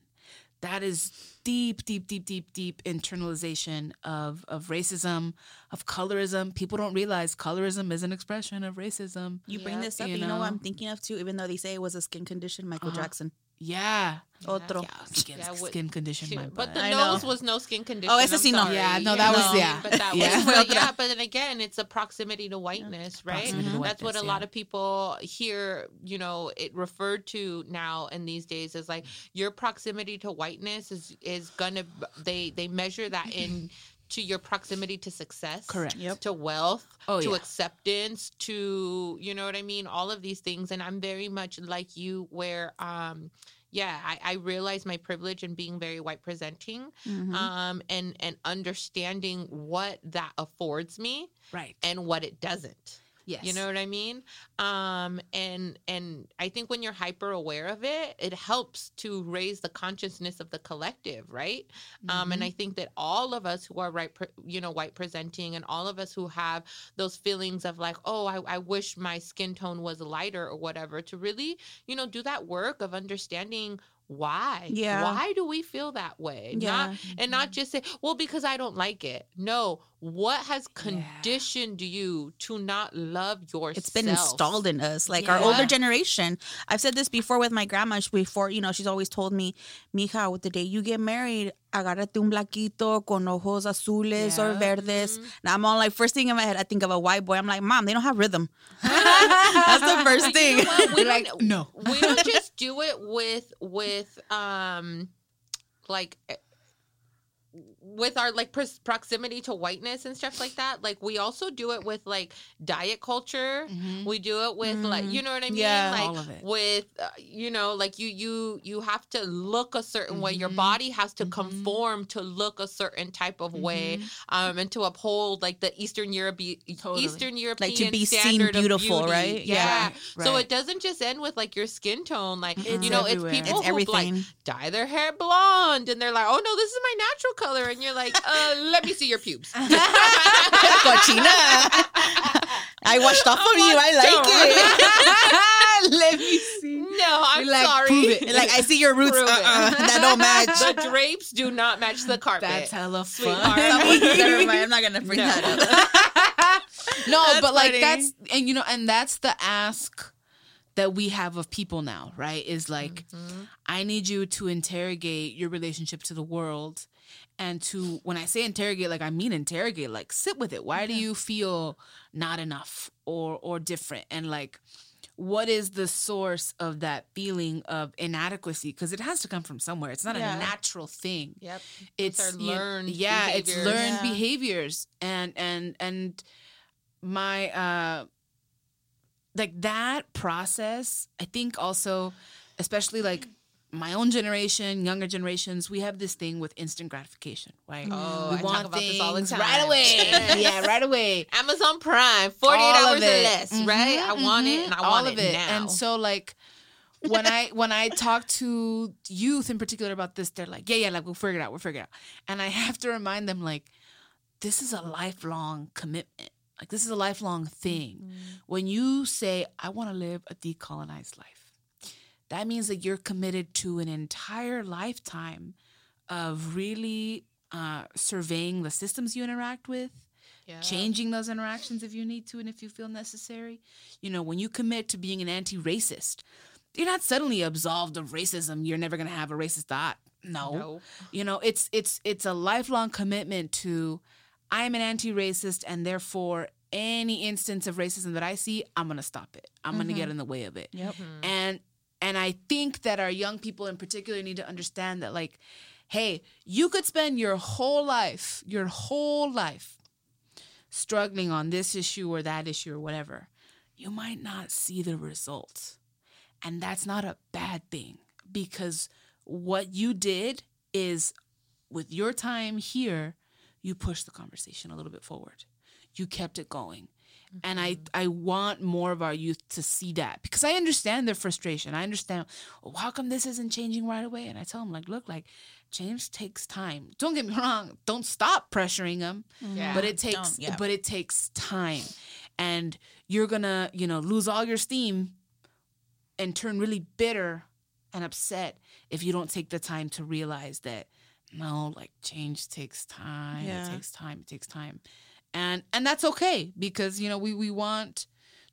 That is deep, deep, deep, deep, deep internalization of of racism, of colorism. People don't realize colorism is an expression of racism. You bring Yep. this up, You you, know? what? I'm thinking of too, even though they say it was a skin condition, Michael Uh-huh. Jackson. Yeah. Otro. Yeah, skin, Yeah, what- skin condition. Shit, my But the I nose know. was no skin condition. Oh, ese I'm sí no. Yeah, no, you that was- yeah. But that Yeah. was, Fue but yeah. But then again, it's a proximity to whiteness, right? Proximity to That's what a whiteness, lot of people hear, you know, it referred to now in these days is like your proximity to whiteness is is gonna they they measure that in to your proximity to success Correct. Yep. to wealth Oh, to yeah. acceptance to you know what i mean all of these things and i'm very much like you where um yeah i, I realize my privilege in being very white presenting Mhm. um and and understanding what that affords me Right. and what it doesn't Yes. you know what I mean? Um, and and I think when you're hyper aware of it, it helps to raise the consciousness of the collective, right? Um, and I think that all of us who are right, you know, white presenting, and all of us who have those feelings of like, oh, I, I wish my skin tone was lighter or whatever, to really, you know, do that work of understanding why. Yeah. Why do we feel that way? Yeah. Not and not mm-hmm. just say, well, because I don't like it. No, what has conditioned you to not love yourself? It's been installed in us, like our older generation. I've said this before with my grandma. Before, you know, she's always told me, "Mija, with the day you get married, agárrate un blaquito con ojos azules or Yeah. verdes." Mm-hmm. Now I'm all like, first thing in my head, I think of a white boy. I'm like, "Mom, they don't have rhythm." That's the first thing. you know? We like, no. we don't just do it with with um like with our like proximity to whiteness and stuff like that like we also do it with like diet culture Mhm. we do it with like you know what i mean Yeah. like All of it. with uh, you know like you you you have to look a certain way your Mhm. body has to Mhm. conform to look a certain type of way Mhm. um and to uphold like the eastern europe Totally. eastern european Like to be seen beautiful, right? yeah, Yeah. Right, so it doesn't just end with like your skin tone like you know everywhere. it's people It's who like dye their hair blonde and they're like oh no this is my natural color and you're like uh let me see your pubes Cochina. I washed off on you. I like it. Let me see. no i'm like, sorry prove it. like I see your roots. Uh-uh, that don't match. the drapes do not match the carpet That's hella Sweetheart. fun. Never mind. I'm not gonna bring No. that up. no, That's but like funny. that's and you know, and that's the ask that we have of people now, right? Is like Mhm. I need you to interrogate your relationship to the world and to when I say interrogate, like I mean interrogate, like sit with it. Why do you feel not enough or or different? And like what is the source of that feeling of inadequacy? Because it has to come from somewhere. It's not Yeah. a natural thing. Yep. It's our you- learned yeah, it's learned Yeah. behaviors, and and and my uh, like that process. I think also, especially like my own generation, younger generations, we have this thing with instant gratification, right? Oh, we I talk want about this all the things time. right away. yeah, right away. Amazon Prime, 48 All hours or it. less, right? I Mhm, want it and I all want of it, now. And so like when I when I talk to youth in particular about this, they're like, yeah, yeah, like we'll figure it out, we'll figure it out. And I have to remind them like, this is a lifelong commitment. Like this is a lifelong thing. Mm-hmm. When you say, I want to live a decolonized life, that means that you're committed to an entire lifetime of really uh, surveying the systems you interact with, Yeah. changing those interactions if you need to and if you feel necessary. You know, when you commit to being an anti racist, you're not suddenly absolved of racism. You're never going to have a racist thought. No. No. You know, it's it's it's a lifelong commitment to I am an anti-racist and therefore any instance of racism that I see, I'm going to stop it. I'm going to get in the way of it. Yep. And and I think that our young people in particular need to understand that like hey, you could spend your whole life, your whole life struggling on this issue or that issue or whatever. You might not see the results. And that's not a bad thing because what you did is with your time here, you pushed the conversation a little bit forward. You kept it going. And I, mm-hmm. I want more of our youth to see that because I understand their frustration. I understand, well, how come this isn't changing right away? And I tell them, like, look, like, change takes time. Don't get me wrong. Don't stop pressuring them, mm-hmm. Yeah. but it takes, yeah. but it takes time, and you're gonna, you know, lose all your steam and turn really bitter and upset if you don't take the time to realize that no, like change takes time. Yeah. It takes time. It takes time. And and that's okay because you know we we want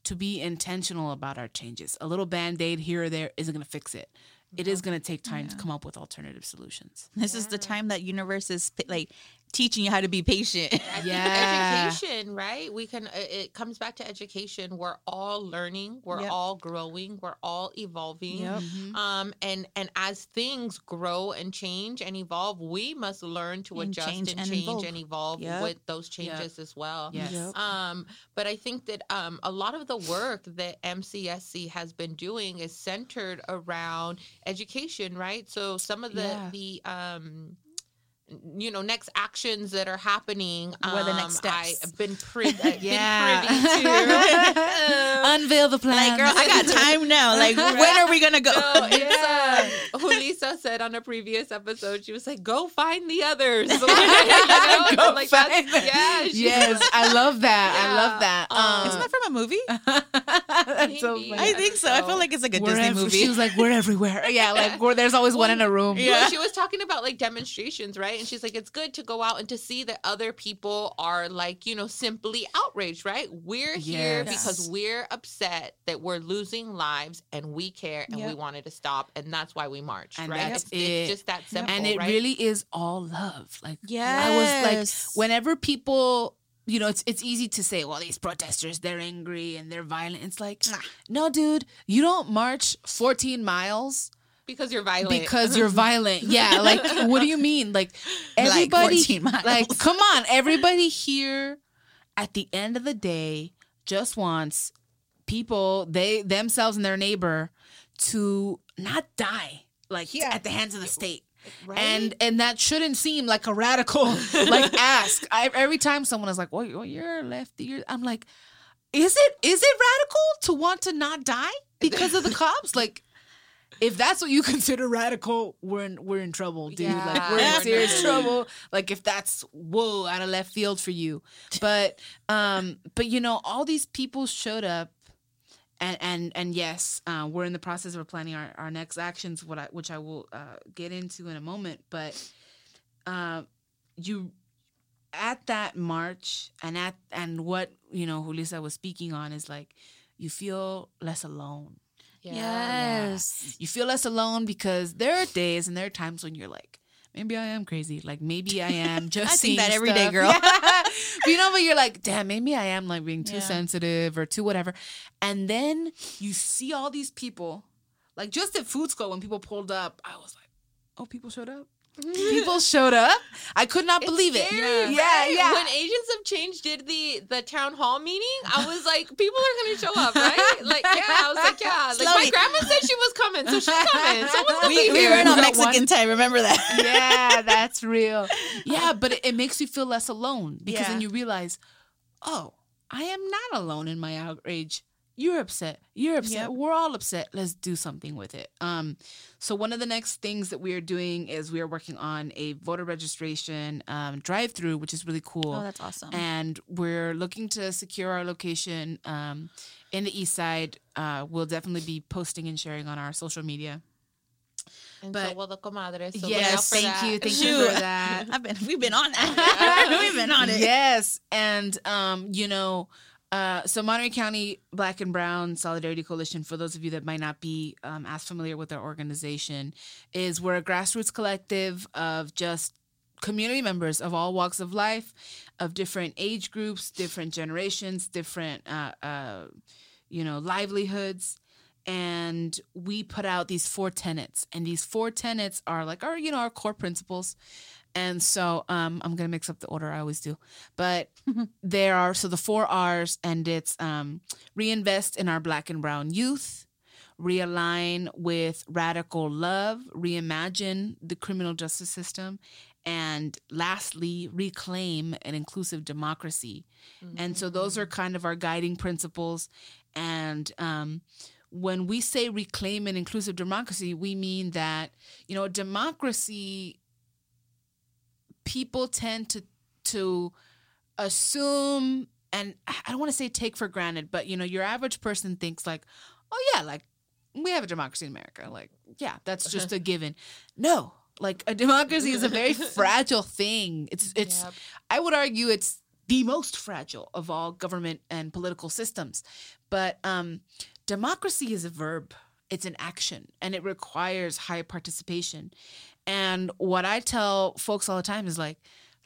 to be intentional about our changes. A little band-aid here or there isn't going to fix it. It is going to take time to come up with alternative solutions. This is the time that universe is like teaching you how to be patient. Yeah. education right we can it it comes back to education we're all learning we're Yep. all growing we're all evolving Yep. Mhm. um and and as things grow and change and evolve we must learn to And adjust change and and change evolve. and evolve Yep. with those changes as well Yes. Yep. um, but I think that um, a lot of the work that MCSC has been doing is centered around education, right? So some of the Yeah. the um, you know next actions that are happening. What are the next um, steps? I've been, pri- I've Yeah. been privy to. Unveil the plan. like, girl, I got time now. Like, when are we gonna go? No, it's uh, Julissa said on a previous episode. She was like, "Go find the others." You know? Go like find that's, them. yeah, she- yes, I love that. I love that. Um, Isn't that from a movie? That's so Maybe. funny. I think so. I feel like it's like a We're Disney ev- movie. She was like, "We're everywhere." Yeah, like we're, there's always one in a room. Yeah. Yeah. She was talking about like demonstrations, right? And she's like, it's good to go out and to see that other people are like, you know, simply outraged, right? We're here because we're upset that we're losing lives and we care and we wanted to stop. And that's why we marched, And right? that's It's, it. it's just that simple. and it right? really is all love. Like yeah, I was like, whenever people, you know, it's it's easy to say, well, these protesters, they're angry and they're violent. It's like, no, dude, you don't march 14 miles because you're violent. because you're violent. Yeah, like what do you mean? Like Like everybody, 14 miles. like come on, everybody here at the end of the day just wants people they themselves and their neighbor to not die like Yeah. at the hands of the state. Right? And and that shouldn't seem like a radical like ask. I, every time someone is like, "Well, you're- you're lefty," you're, I'm like, "Is it is it radical to want to not die because of the cops?" Like, if that's what you consider radical, we're in we're in trouble, dude. like Yeah, we're we're in serious trouble. trouble. Like if that's whoa out of left field for you, but um, but you know, all these people showed up and and and yes, uh, we're in the process of planning our, our next actions, what I, which I will uh, get into in a moment. But uh, you at that march and at and what you know Julissa was speaking on is like you feel less alone. Yeah. yes. You feel less alone because there are days and there are times when you're like, maybe I am crazy. Like maybe I am just I seeing that every day, girl. Yeah. You know, but you're like, damn, maybe I am like being too Yeah. sensitive or too whatever. And then you see all these people, like just at Food School when people pulled up, I was like, oh, people showed up. People showed up. I could not believe it. Scary, Yeah, right? yeah. When Agents of Change did the the town hall meeting, I was like, people are gonna show up, right? Like, yeah, I was like, yeah. Like my grandma said she was coming, so she's coming. Someone's gonna we be we here. were on You Mexican what? time. Remember that? yeah, that's real. Yeah, but it, it makes you feel less alone because then you realize, oh, I am not alone in my outrage. You're upset. You're upset. Yep. We're all upset. Let's do something with it. Um, so one of the next things that we are doing is we are working on a voter registration um, drive-through, which is really cool. Oh, that's awesome. and we're looking to secure our location um, in the east side. Uh, we'll definitely be posting and sharing on our social media. And But- so will the comadres. So yes, thank that. you, thank you for that. I've been we've been on that. we've been on it. Yes, and um, you know, uh, so Monterey County Black and Brown Solidarity Coalition, for those of you that might not be um, as familiar with our organization, is we're a grassroots collective of just community members of all walks of life, of different age groups, different generations, different, uh, uh, you know, livelihoods. And we put out these four tenets, and these four tenets are like our, you know, our core principles. And so um, I'm gonna mix up the order I always do, but there are so the four R's, and it's um, reinvest in our Black and Brown youth, realign with radical love, reimagine the criminal justice system, and lastly, reclaim an inclusive democracy. And so those are kind of our guiding principles. And um, when we say reclaim an inclusive democracy, we mean that, you know, democracy, people tend to, to assume, and I don't want to say take for granted, but, you know, your average person thinks like, oh, yeah, like we have a democracy in America. Like, yeah, that's just a given. No, like a democracy is a very fragile thing. It's, it's, Yep. I would argue it's the most fragile of all government and political systems. But um, democracy is a verb, it's an action, and it requires high participation. And what I tell folks all the time is like,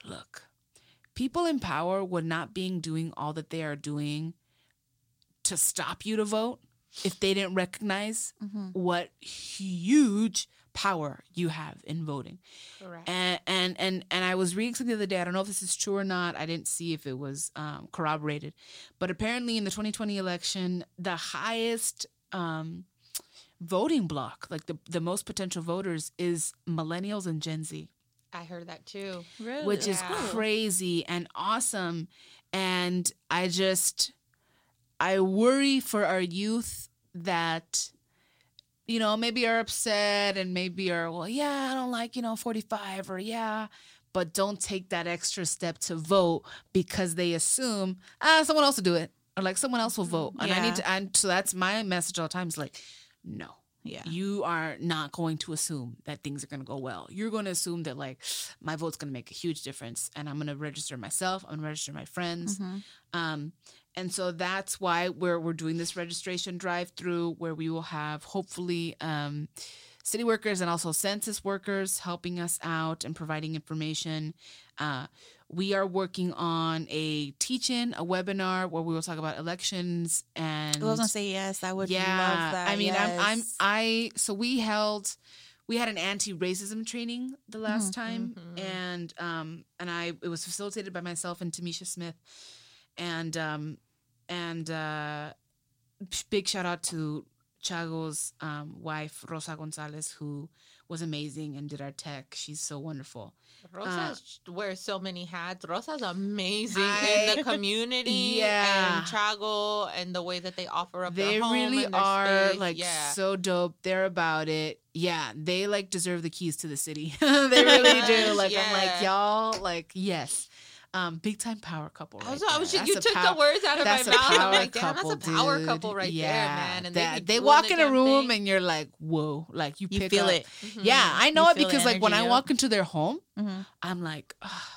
look, people in power would not be doing all that they are doing to stop you to vote if they didn't recognize what huge power you have in voting. Correct. And and and and I was reading something the other day. I don't know if this is true or not. I didn't see if it was um, corroborated, but apparently in the 2020 election, the highest um, voting block, like the the most potential voters, is millennials and Gen Z I heard that too. Really? which is Yeah. crazy and awesome. And I just, I worry for our youth that, you know, maybe are upset and maybe are, well, yeah, I don't like, you know, 45 or yeah, but don't take that extra step to vote because they assume, ah, someone else will do it. Or like someone else will vote. And I need to, and so that's my message all the time is like, no, yeah. you are not going to assume that things are going to go well. You're going to assume that like my vote's going to make a huge difference, and I'm going to register myself. I'm going to register my friends, um, and so that's why we're we're doing this registration drive through where we will have hopefully. Um, City workers and also census workers helping us out and providing information. Uh, we are working on a teach-in, a webinar where we will talk about elections and I was gonna say yes. I would yeah love that. i mean i'm i'm i so we held we had an anti-racism training the last Mm-hmm. time Mhm. and um and i it was facilitated by myself and tamisha smith and um and uh big shout out to chago's um, wife rosa gonzalez who was amazing and did our tech she's so wonderful Rosa uh, wears so many hats. Rosa's amazing I- in the community Yeah. and Chago and the way that they offer up they really are space. like yeah. so dope they're about it yeah they like deserve the keys to the city they really do like i'm like y'all like yes um big time power couple right I was you took pow- the words out of my mouth. I'm like, damn, couple, that's a power dude. couple right yeah, there, man. And that, they, they walk in a room thing. and you're like, whoa, like you, you pick feel up. it. Yeah, I know You it because like when I walk into their home, Mhm. I'm like,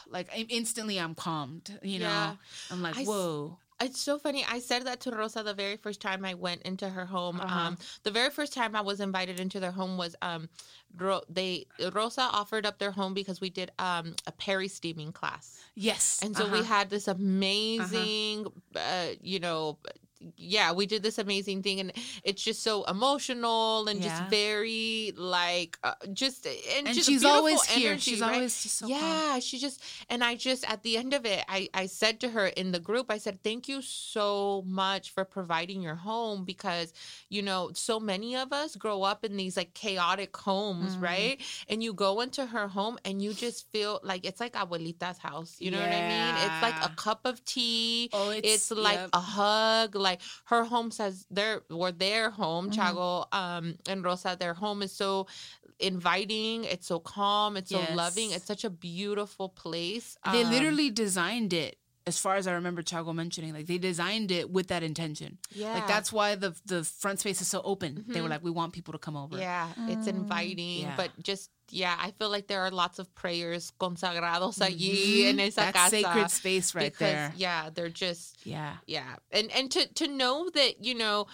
like I- instantly I'm calmed. You know, Yeah. I'm like, I s- whoa. It's so funny. I said that to Rosa the very first time I went into her home. Uh-huh. Um, the very first time I was invited into their home was um, Ro- they Rosa offered up their home because we did um a peri steaming class, Yes. and so we Uh-huh. had this amazing, uh, you know. Yeah, we did this amazing thing, and it's just so emotional and Yeah. just very like uh, just and, and just she's always here. energy, She's right? always just so calm. yeah she just and i just at the end of it i i said to her in the group i said thank you so much for providing your home because you know so many of us grow up in these like chaotic homes Mhm. right and you go into her home and you just feel like it's like abuelita's house you know what i mean it's like a cup of tea Oh, it's, like yep. a hug like her home says their or their home Mhm. chago um and rosa their home is so inviting it's so calm it's so loving it's such a beautiful place They Um, literally designed it. As far as I remember, Chago mentioning, like they designed it with that intention. yeah Like that's why the the front space is so open. They were Mhm. like, we want people to come over. yeah it's Mm. inviting Yeah. but just yeah i feel like there are lots of prayers consagrados allí Mhm. en esa That's casa sacred space right because there. yeah they're just Yeah. yeah and and to to know that you know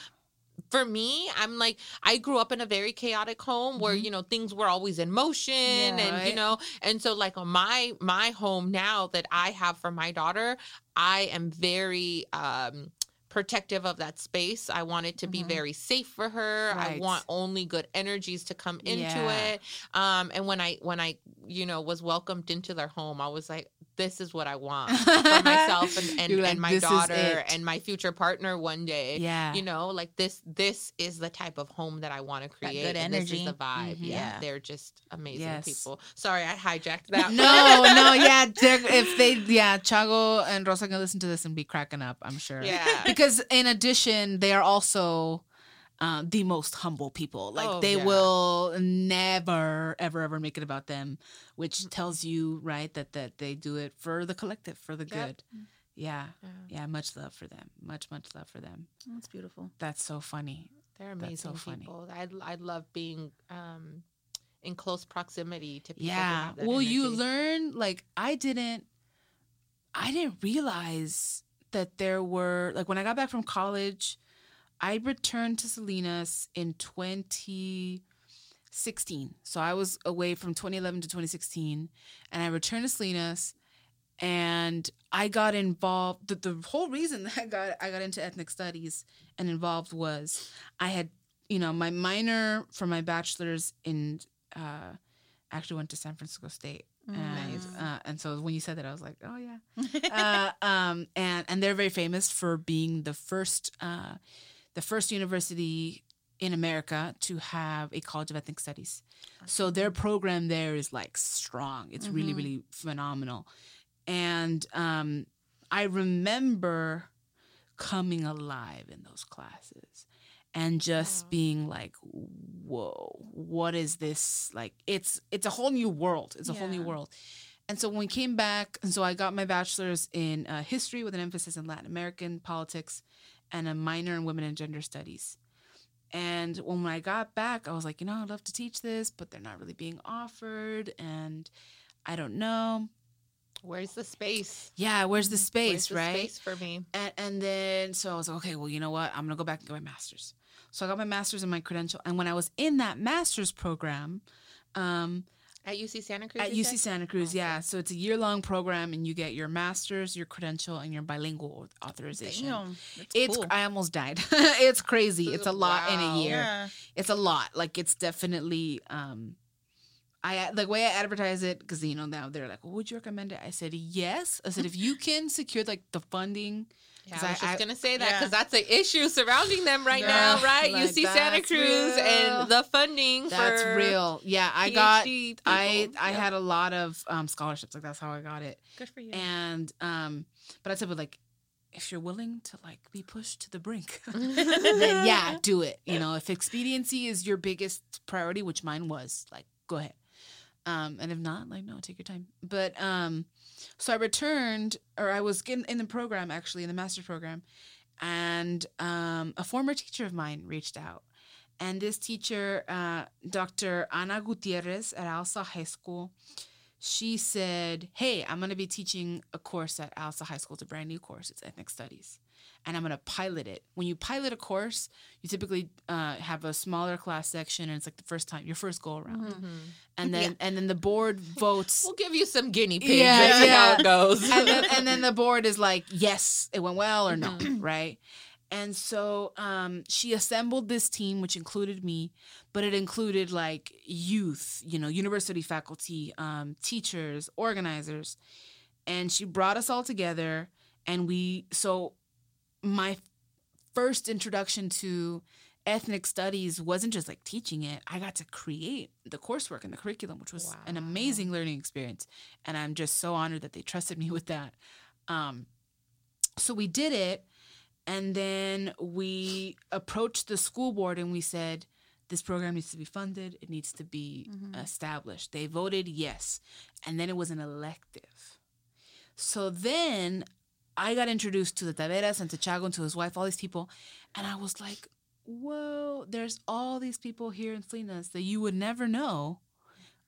for me i'm like i grew up in a very chaotic home where Mhm. you know things were always in motion Yeah. and you know and so like on my my home now that i have for my daughter i am very um protective of that space i want it to be Mhm. very safe for her i want only good energies to come into Yeah. it um and when i when i you know was welcomed into their home i was like this is what i want for myself and, and, like, and my daughter and my future partner one day. Yeah. You know, like this this is the type of home that I want to create. good and This is energy. the vibe. Mhm. Yeah. Yeah. They're just amazing Yes. people. Sorry, I hijacked that. no, no, yeah. If they, yeah, Chago and Rosa can listen to this and be cracking up, I'm sure. Yeah. Because in addition, they are also uh, the most humble people. Like Oh, they yeah. will never, ever, ever make it about them, which tells you, right, that that they do it for the collective, for the Yep. good. Yeah, Yeah. yeah. Much love for them. Much, much love for them. That's beautiful. That's so funny. They're so amazing funny. people. I I love being um in close proximity to people. Yeah. Well, you learn like I didn't I didn't realize that there were like when I got back from college, I returned to Salinas in 2016. So I was away from 2011 to 2016 and I returned to Salinas and I got involved the, the whole reason that I got I got into ethnic studies and involved was I had you know my minor for my bachelor's in uh actually went to San Francisco State and uh, and so when you said that I was like oh yeah. Uh, um and and they're very famous for being the first uh the first university in America to have a college of ethnic studies. So their program there is like strong. It's really Mhm. really phenomenal. And um I remember coming alive in those classes and just Wow. being like whoa what is this like it's it's a whole new world it's a whole new world and so when we came back and so i got my bachelor's in uh, history with an emphasis in latin american politics and a minor in women and gender studies and when i got back i was like you know i'd love to teach this but they're not really being offered and i don't know Where's the space? yeah where's the Where's space the right space for me? and, and then so I was like, okay, well, you know what? I'm gonna go back and get my master's. So I got my master's and my credential. And when I was in that master's program, um, At UC Santa Cruz? at UC said? Santa Cruz, Awesome. yeah. So it's a year long program, and you get your master's, your credential, and your bilingual authorization. Damn, It's cool. I almost died. it's crazy. It's a lot in a year. Yeah. It's a lot. Like it's definitely um I the way I advertise it because you know now they're like, well, would you recommend it? I said yes. I said if you can secure like the funding Yeah, I was I- just I- gonna say that Yeah. because that's an issue surrounding them right Yeah, now, right? like, UC Santa Cruz real. and the funding That's for real. Yeah, I got PhD I people. I Yep. had a lot of um scholarships. Like that's how I got it. good for you. And um but I said but like if you're willing to like be pushed to the brink, then then yeah, do it. You know, if expediency is your biggest priority, which mine was, like go ahead. Um and if not, like no, take your time. But um so I returned or I was getting in the program actually in the master's program and um a former teacher of mine reached out and this teacher, uh, Dr. Ana Gutierrez at Alisal High School, she said, Hey, I'm going to be teaching a course at Alisal High School. It's a brand new course, it's ethnic studies. And I'm going to pilot it. When you pilot a course, you typically uh, have a smaller class section, and it's like the first time, your first go around. Mm-hmm. And then and then the board votes. We'll give you some guinea pigs Yeah, and see how yeah. it goes. and, then, and then the board is like, yes, it went well or no, right? And so um, she assembled this team, which included me, but it included like youth, you know, university faculty, um, teachers, organizers. And she brought us all together. And we, so my first introduction to ethnic studies wasn't just like teaching it. I got to create the coursework and the curriculum, which was an amazing learning experience. And I'm just so honored that they trusted me with that. Um, so we did it. And then we approached the school board and we said, this program needs to be funded. It needs to be established. They voted yes. And then it was an elective. So then I got introduced to the Taveras and to Chago and to his wife, all these people. And I was like, whoa, there's all these people here in Salinas that you would never know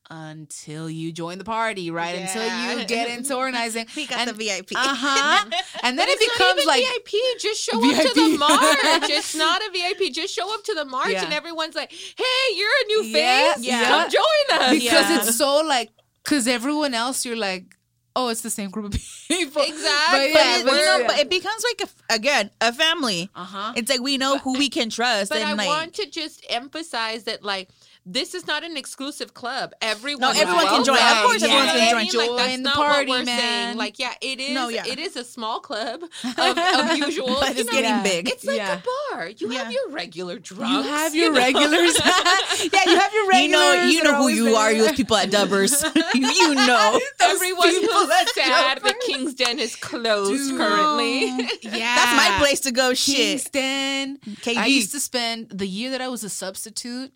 until you join the party, right? Until you get into organizing. We got the VIP. Uh huh. and then it becomes like VIP. Just show up to the march. It's not a VIP. Just show up to the march, Yeah. and everyone's like, "Hey, you're a new Yeah, face. yeah. Come join us." because Yeah. it's so like because everyone else you're like, oh, it's the same group of people. Exactly. But But, yeah, it, but you know, yeah. but it becomes like a, again a family. uh huh. It's like we know who we can trust, But and I like want to just emphasize that, like, this is not an exclusive club. Everyone, No, everyone can join. Of course You know everyone can I join. Like, Join the not party, man. saying. Like, yeah, it is. No, yeah. It is a small club of, of usual. but you it's know, getting Yeah. big. It's like Yeah. a bar. You have your regular drunks. You have your know? regulars. yeah, you have your regulars. you know, you know who you there. are. You people at Dubbers. you know. Everyone who's sad that King's Den is closed Dude. currently. Yeah, That's my place to go. Shit. Den. KD. I used to spend the year that I was a substitute.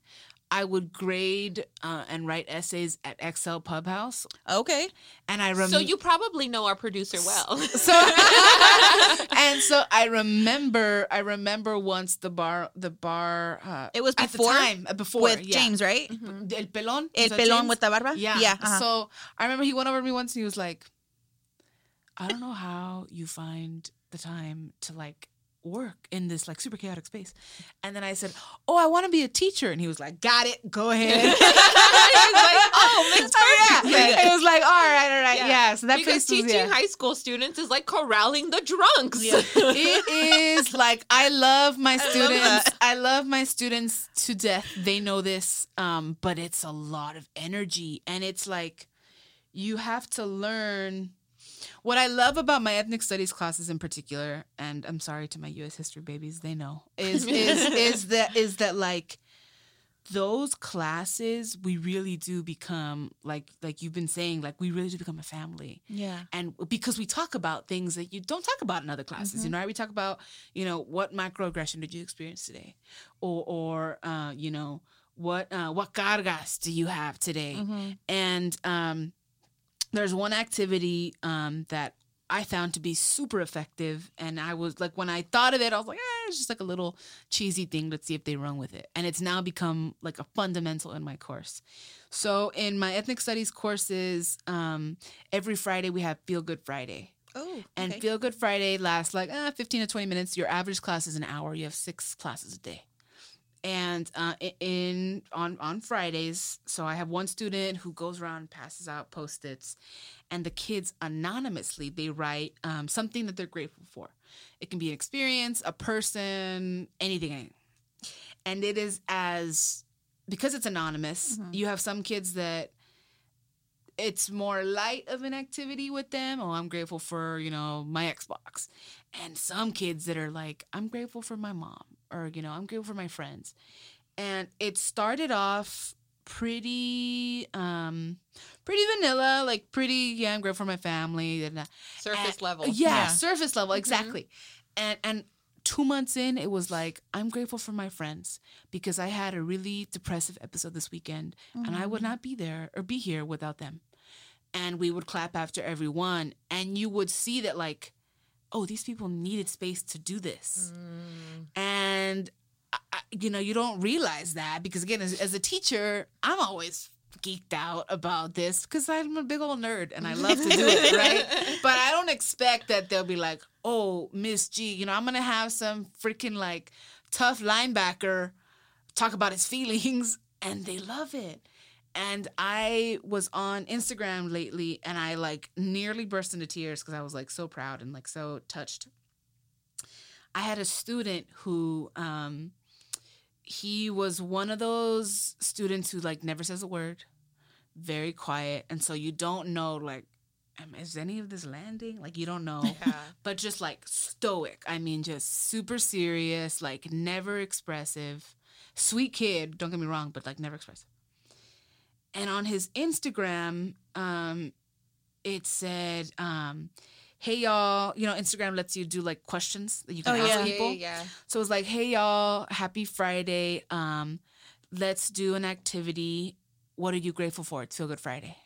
I would grade uh, and write essays at Excel Pub House, Okay. and I remember. so you probably know our producer well. so and so I remember I remember once the bar the bar uh, It was at the before time uh, before with yeah. James, right? El pelón El pelón James? with the barba. yeah Yeah. uh-huh. so I remember he went over to me once and he was like I don't know how you find the time to like work in this like super chaotic space and then I said oh I want to be a teacher and he was like got it go ahead He's like, oh, makes Oh, yeah. It was like, all right, all right, Yeah. yeah. So that because place was, teaching yeah. high school students is like corralling the drunks. it is like I love my students. that. I love my students to death. They know this, um, but it's a lot of energy, and it's like you have to learn. What I love about my ethnic studies classes in particular, and I'm sorry to my U.S. history babies, they know is is is that is that like those classes we really do become like like you've been saying like we really do become a family Yeah. and because we talk about things that you don't talk about in other classes you know right we talk about you know what microaggression did you experience today or or uh you know what uh what cargas do you have today Mm-hmm. and um there's one activity um that I found to be super effective. And I was like, when I thought of it, I was like, eh, it's just like a little cheesy thing. Let's see if they run with it. And it's now become like a fundamental in my course. So in my ethnic studies courses, um, every Friday we have Feel Good Friday. Oh. And. Feel Good Friday lasts like uh, 15 to 20 minutes. Your average class is an hour. You have six classes a day. And uh, in on on Fridays, so I have one student who goes around and passes out post-its, and the kids anonymously they write um, something that they're grateful for. It can be an experience, a person, anything. And it is as because it's anonymous. You have some kids that it's more light of an activity with them. Oh, I'm grateful for, you know, my Xbox. And some kids that are like, I'm grateful for my mom or, you know, I'm grateful for my friends. And it started off pretty um pretty vanilla, like pretty, yeah, I'm grateful for my family. And, Surface and- level. Yeah, Yeah. surface level, exactly. And and two months in, it was like, I'm grateful for my friends because I had a really depressive episode this weekend and I would not be there or be here without them. And we would clap after everyone. And you would see that, like, oh, these people needed space to do this. Mm. And, I, you know, you don't realize that because, again, as, as a teacher, I'm always geeked out about this because I'm a big old nerd and I love to do it, right? But I don't expect that they'll be like, oh, Miss G, you know, I'm gonna have some freaking like tough linebacker talk about his feelings and they love it. And I was on Instagram lately and I like nearly burst into tears because I was like so proud and like so touched. I had a student who um he was one of those students who like never says a word, very quiet, and so you don't know like is any of this landing? Like you don't know. Yeah. But just like stoic. I mean just super serious, like never expressive. Sweet kid, don't get me wrong, but like never expressive. And on his Instagram, um it said um hey y'all, you know Instagram lets you do like questions that you can Oh, ask yeah. people. yeah. So it was like, hey y'all, happy Friday. Um, let's do an activity. What are you grateful for? It's Feel Good Friday.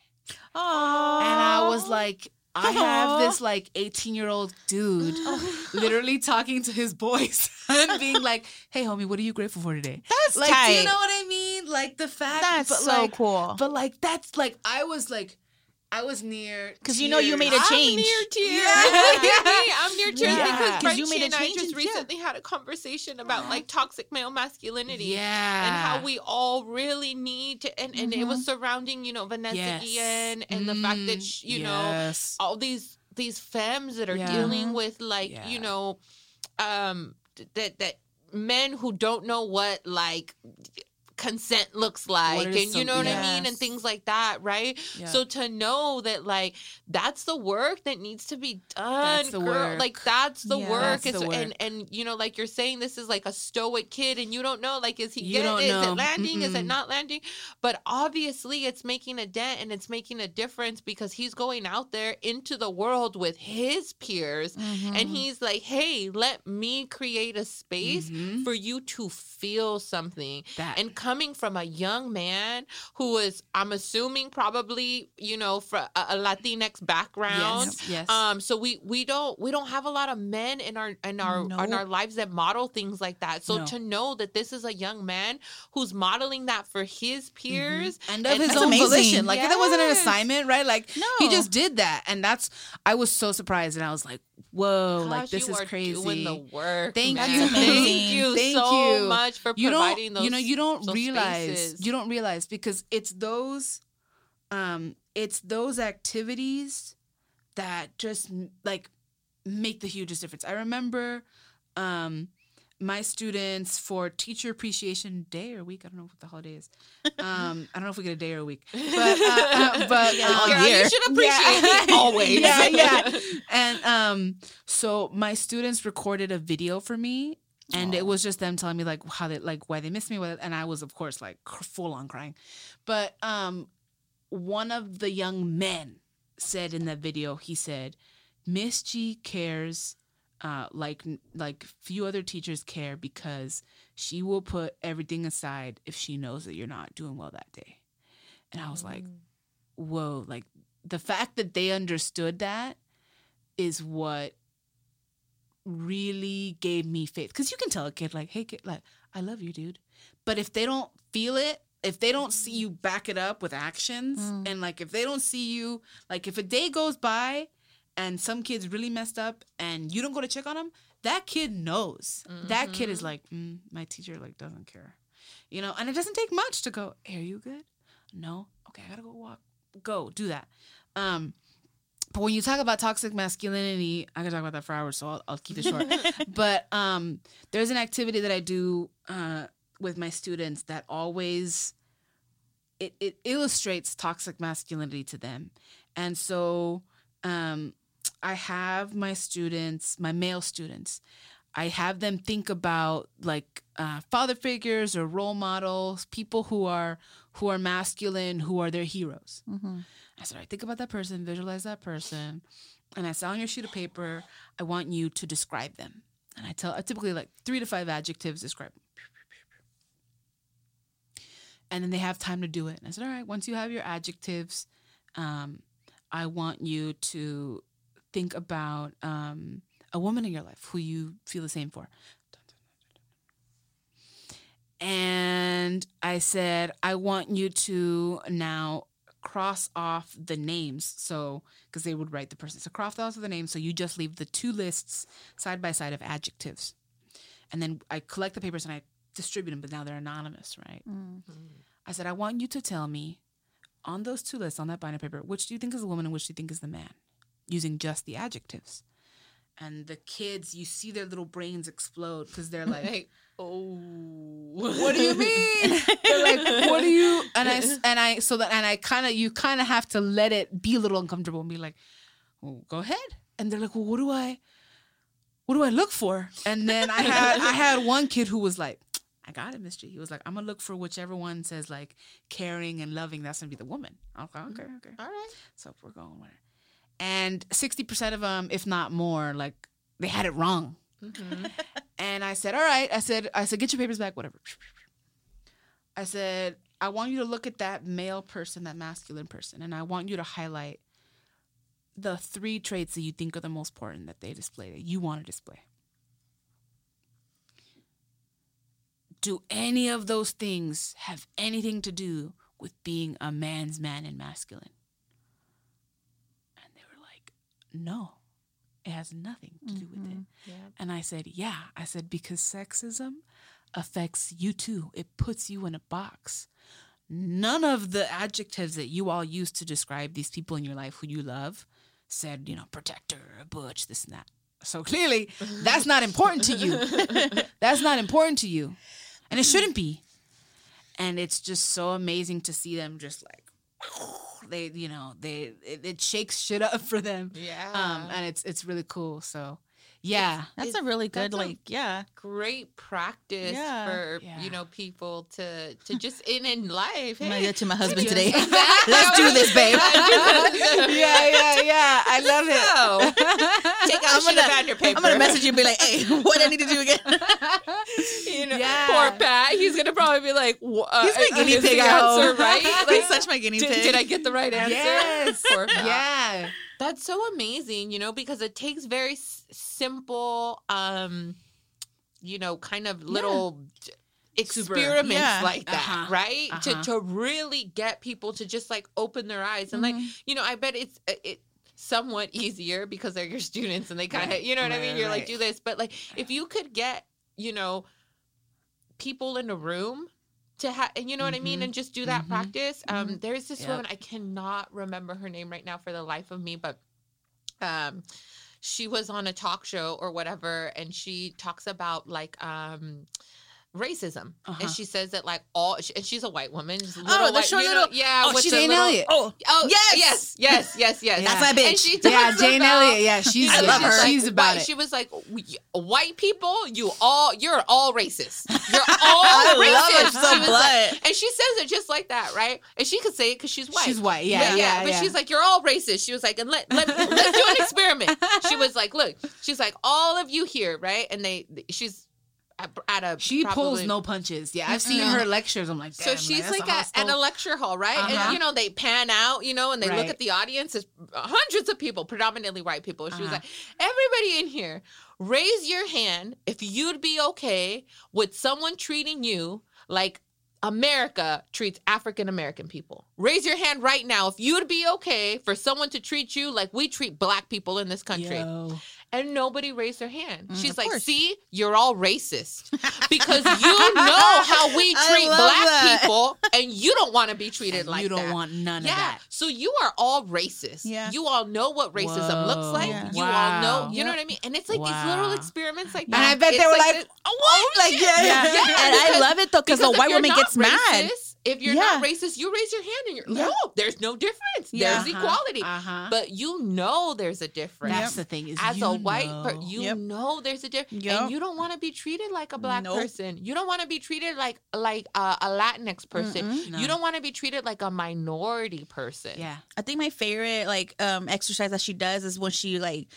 Oh, And I was like, I have this like 18 year old dude oh. literally talking to his boys and being like, hey homie, what are you grateful for today? that's Like, tight. do you know what I mean? Like the fact that's but so like, cool. But like that's like I was like I was near because you know you made a change. I'm near tears. Yeah. Look. I'm near tears Yeah. because 'Cause you made a and I just and- yeah. recently had a conversation about like toxic male masculinity. Yeah. And how we all really need to, and, and it was surrounding, you know, Vanessa Yes. Guillen and the fact that, Mm, sh you know, all these these femmes that are Yeah. dealing with like Yeah. you know um that that men who don't know what like consent looks like and are you know what i mean and things like that right Yeah. so to know that like that's the work that needs to be done That's the girl work. like that's the Yeah. work That's the work. and and you know like you're saying this is like a stoic kid and you don't know like is he You getting? Is it landing is it not landing but obviously it's making a dent and it's making a difference because he's going out there into the world with his peers Mm-hmm. and he's like hey let me create a space Mhm. for you to feel something that and coming from a young man who is i'm assuming probably you know from a, a latinx background yes, yes. um so we we don't we don't have a lot of men in our in our in our lives that model things like that so No. to know that this is a young man who's modeling that for his peers and of and his own amazing. volition. Like that wasn't an assignment, right? Like no. he just did that, and that's I was so surprised, and I was like, "Whoa, like this is crazy." Doing the work. Thank man. you. Thank you Thank so you. much for you providing those. you know, you don't realize, spaces. you don't realize because it's those, um, it's those activities that just like make the hugest difference. I remember, um, my students for Teacher Appreciation Day or Week. I don't know what the holiday is. Um, I don't know if we get a day or a week, but uh, uh, but Yeah, um, Girl, you should appreciate Yeah. it always. Yeah, yeah. and um, so my students recorded a video for me, and it was just them telling me like how they like why they missed me, why- and I was of course like full on crying. But um, one of the young men said in that video, he said, "Miss G cares." Uh, like like few other teachers care because she will put everything aside if she knows that you're not doing well that day. And I was like, whoa, like the fact that they understood that is what really gave me faith. Because you can tell a kid, like, hey, kid, like, I love you, dude. But if they don't feel it, if they don't see you back it up with actions, Mm. and like if they don't see you, like if a day goes by and some kid's really messed up and you don't go to check on them, that kid knows. That kid is like, mm, my teacher like doesn't care, you know. And it doesn't take much to go. Hey, are you good? No. Okay, I gotta go walk. Go do that. Um, but when you talk about toxic masculinity, I can talk about that for hours, so I'll, I'll keep it short. but um, there's an activity that I do uh, with my students that always it, it illustrates toxic masculinity to them, and so um, I have my students, my male students, I have them think about like uh, father figures or role models, people who are who are masculine, who are their heroes. Mm-hmm. I said, all right, think about that person, visualize that person. And I said, on your sheet of paper, I want you to describe them. And I tell I typically like three to five adjectives describe. And then they have time to do it. And I said, all right, once you have your adjectives, um, I want you to think about um, a woman in your life who you feel the same for. and I said, I want you to now cross off the names. So, because they would write the person. So, cross off the names. So, you just leave the two lists side by side of adjectives. And then I collect the papers and I distribute them, but now they're anonymous, right? Mm. I said, I want you to tell me on those two lists on that binder paper, which do you think is the woman and which do you think is the man, using just the adjectives. And the kids, you see their little brains explode because they're like, Like, oh. what do you mean? They're like, what do you? And I and I so that and I kind of you kind of have to let it be a little uncomfortable and be like, well, go ahead. And they're like, well, what do I, what do I look for? And then I had I had one kid who was like, I got it, Miss G. He was like, I'm gonna look for whichever one says like caring and loving. That's gonna be the woman. Like, okay, mm-hmm. okay. All right. So we're going with it. And sixty percent of them, if not more, like they had it wrong. Mm-hmm. And I said, all right. I said, I said, get your papers back, whatever. I said, I want you to look at that male person, that masculine person, and I want you to highlight the three traits that you think are the most important that they display, that you want to display. Do any of those things have anything to do with being a man's man and masculine? And they were like, no, it has nothing to do with it. Mm-hmm. Yeah. And I said, Yeah. I said, because sexism affects you too. It puts you in a box. None of the adjectives that you all use to describe these people in your life who you love said, you know, protector, butch, this and that. So clearly, that's not important to you. that's not important to you. And it shouldn't be. And it's just so amazing to see them just like, they, you know, they, it, it shakes shit up for them. Yeah. Um, and it's, it's really cool. So, yeah. That's It- a really good, like, yeah. Great practice Yeah. for Yeah. you know people to to just in in life. I'm gonna Hey, get to my husband today. Exactly. Let's do this, babe. yeah, yeah, yeah. I love it. So, take out I'm gonna- about your paper. I'm gonna message you and be like, hey, what I need to do again? You know, Yeah. Poor Pat. He's gonna probably be like, "Wha- uh, He's my uh, guinea pig answer right? He's such my guinea did, pig. did I get the right answer? Yes. Poor Pat. Yeah. That's so amazing, you know, because it takes very s- simple, um, you know, kind of little Super- experiments yeah. like that, Uh-huh. right? Uh-huh. To to really get people to just like open their eyes and like, Mhm. you know, I bet it's uh, it somewhat easier because they're your students and they kind of, Right. you know what I mean? You're like, do this, but like, if you could get, you know, people in a room to have and you know what i mean Mhm. and just do that Mhm. practice um there's this Yep. woman i cannot remember her name right now for the life of me but um she was on a talk show or whatever and she talks about like um racism Uh-huh. and she says that like all and she's a white woman Oh, little the white, short you little- yeah Oh, with she's Jane little- Elliott. Oh, oh yes! yes yes yes yes That's my and bitch. she Yeah, Jane about- Elliott. Yeah, she's I and love she's her. like, She's about white- it. She was like, "White people, you all, you're all racist. You're all I love racist." so She was like- and she says it just like that, right? And she could say it because she's white. She's white. Yeah, But yeah, But yeah. she's like, "You're all racist." She was like, "And let let let's do an experiment." She was like, "Look," she's like, "All of you here, right?" And they, she's at, a She pulls no punches. Yeah, I've seen her lectures. I'm like, so she's like a at, a lecture hall, right? Uh-huh. And you know they pan out, you know, and they look at the audience. It's hundreds of people, predominantly white people. She was Uh-huh. like, "Everybody in here, raise your hand if you'd be okay with someone treating you like." America treats African American people. Raise your hand right now if you'd be okay for someone to treat you like we treat black people in this country. Yo. And nobody raised their hand. Mm, She's like, course. see, you're all racist because you know how we treat black that. people and you don't want to be treated And like you don't that. want none of that. so you are all racist. Yeah. You all know what racism looks like. Yeah. You all know, you know what I mean? And it's like these little experiments like that. And. I bet they were like, this- what? Like, yeah, Yeah. yeah. Yeah, and I love it though because the white woman gets mad. If you're Yeah. not racist, you raise your hand and you're Yeah. no, there's no difference. Yeah. There's Uh-huh. equality. Uh-huh. But you know there's a difference That's the thing is as a white know. person, you Yep. know there's a difference, Yep. and you don't want to be treated like a black Nope. person. You don't want to be treated like like a, a Latinx person. No. You don't want to be treated like a minority person. yeah. I think my favorite like um exercise that she does is when she like